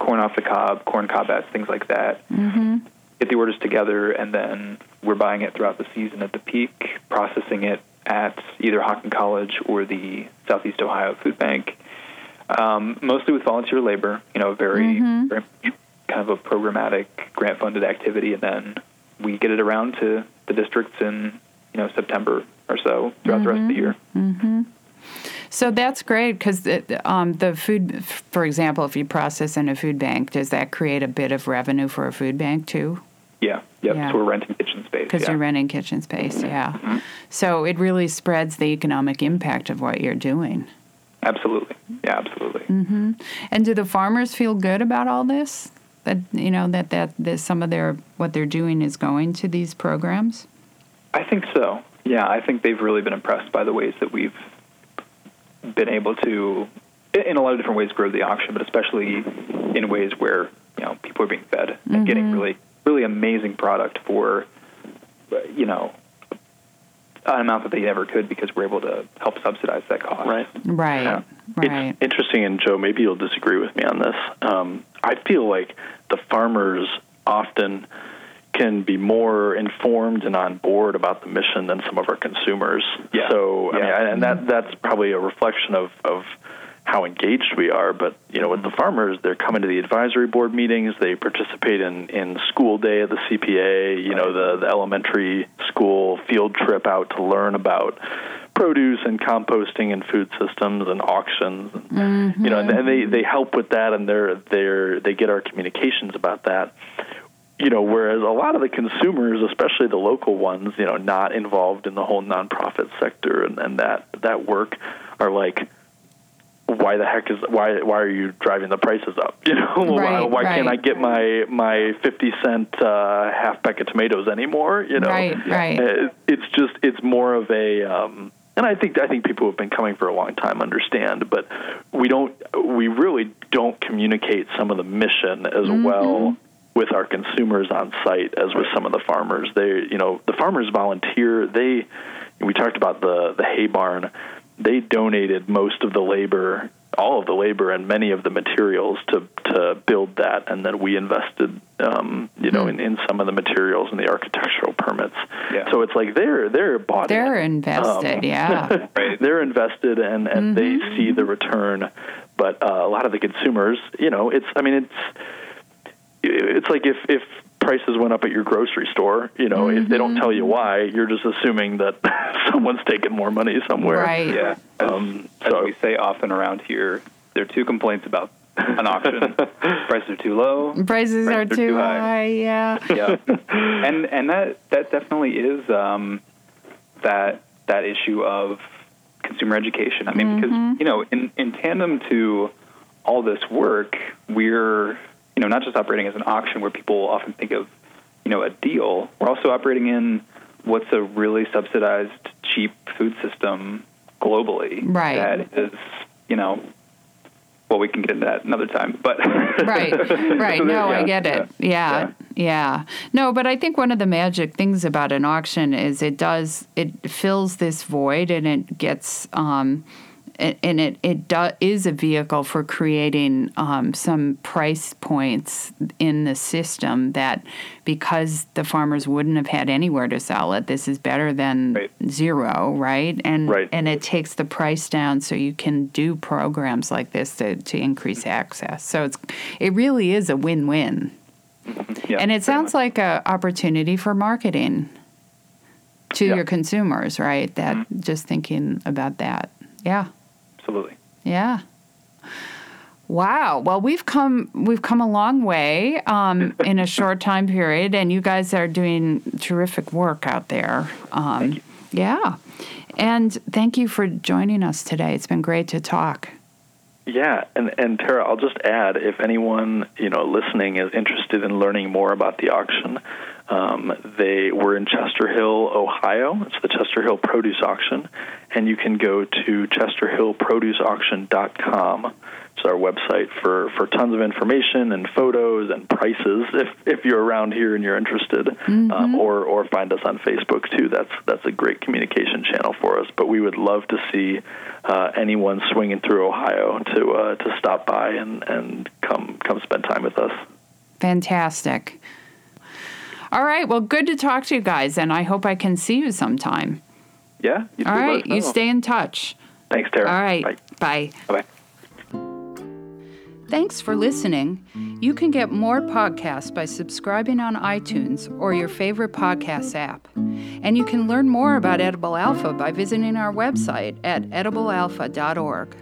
corn off the cob, corn cobettes, things like that. Mm-hmm. Get the orders together, and then we're buying it throughout the season at the peak, processing it at either Hocking College or the Southeast Ohio Food Bank, um, mostly with volunteer labor. You know, very, mm-hmm. very kind of a programmatic, grant-funded activity, and then we get it around to the districts in you know September or so throughout the rest of the mm-hmm. year. So that's great because um, the food, for example, if you process in a food bank, does that create a bit of revenue for a food bank too? Yeah, yep. Yeah. So we're renting kitchen space. Because yeah. you're renting kitchen space, mm-hmm. yeah. Mm-hmm. So it really spreads the economic impact of what you're doing. Absolutely. Yeah, absolutely. Mm-hmm. And do the farmers feel good about all this? That you know that that, that some of their what they're doing is going to these programs. I think so. Yeah, I think they've really been impressed by the ways that we've been able to, in a lot of different ways, grow the auction, but especially in ways where you know people are being fed and getting really, really amazing product for, you know, an amount that they never could because we're able to help subsidize that cost. Right. Right, Yeah. right. It's interesting, and Joe, maybe you'll disagree with me on this. Um, I feel like the farmers often can be more informed and on board about the mission than some of our consumers. Yeah. So, I Yeah. mean, and that that's probably a reflection of, of how engaged we are. But you know, with the farmers, they're coming to the advisory board meetings. They participate in, in school day at the CPA. You know, the the elementary school field trip out to learn about produce and composting and food systems and auctions, and, mm-hmm. you know, and, and they they help with that, and they're they're they get our communications about that you know, whereas a lot of the consumers, especially the local ones, you know, not involved in the whole nonprofit sector and, and that that work, are like, why the heck is why why are you driving the prices up? *laughs* You know, right, why, why right. can't I get my my fifty cent uh, half pack of tomatoes anymore? You know, right, right. it's just it's more of a. Um, and I think I think people who have been coming for a long time understand, but we don't we really don't communicate some of the mission as mm-hmm. well with our consumers on site as with some of the farmers. They, you know, the farmers volunteer. They, we talked about the the hay barn. They donated most of the labor, all of the labor, and many of the materials to to build that, and then we invested, um, you know, mm. in, in some of the materials and the architectural permits. Yeah. So it's like they're they're bought. They're in. invested, um, yeah. *laughs* right. They're invested, and and mm-hmm. they see the return. But uh, a lot of the consumers, you know, it's. I mean, it's it's like if if prices went up at your grocery store, you know, mm-hmm. if they don't tell you why, you're just assuming that *laughs* someone's taking more money somewhere. Right. Yeah. As, um, so. as we say often around here, there are two complaints about an auction: *laughs* prices are too low. Prices, prices are, too, too high. high. Yeah. Yeah. *laughs* and and that that definitely is um, that that issue of consumer education. I mean, mm-hmm. because you know, in in tandem to all this work, we're you know, not just operating as an auction where people often think of, you know, a deal. We're also operating in what's a really subsidized, cheap food system globally. Right. That is, you know, well, we can get into that another time, but *laughs* right, right. So no, yeah, I get it. Yeah, yeah, yeah, No, but I think one of the magic things about an auction is it does it fills this void and it gets. Um, and it it do, is a vehicle for creating um, some price points in the system that because the farmers wouldn't have had anywhere to sell it, this is better than right. zero, right? And right. and it takes the price down so you can do programs like this to, to increase access. So it's it really is a win win. Yeah, and it sounds much. like an opportunity for marketing to yeah. your consumers, right? That mm-hmm. just thinking about that. Yeah absolutely. Yeah. Wow. Well, we've come we've come a long way um, *laughs* in a short time period, and you guys are doing terrific work out there. Um, yeah, and thank you for joining us today. It's been great to talk. Yeah, and and Tera, I'll just add if anyone you know listening is interested in learning more about the auction, um, they were in Chester Hill, Ohio. It's the Chester Hill Produce Auction, and you can go to chesterhillproduceauction.com. It's our website for, for tons of information and photos and prices if, if you're around here and you're interested, mm-hmm. um, or or find us on Facebook too. That's that's a great communication channel for us. But we would love to see uh, anyone swinging through Ohio to uh, to stop by and, and come come spend time with us. Fantastic. All right. Well, good to talk to you guys, and I hope I can see you sometime. Yeah. You All right. You stay in touch. Thanks, Tera. All right. Bye. Bye. Thanks for listening. You can get more podcasts by subscribing on iTunes or your favorite podcast app. And you can learn more about Edible Alpha by visiting our website at ediblealpha.org.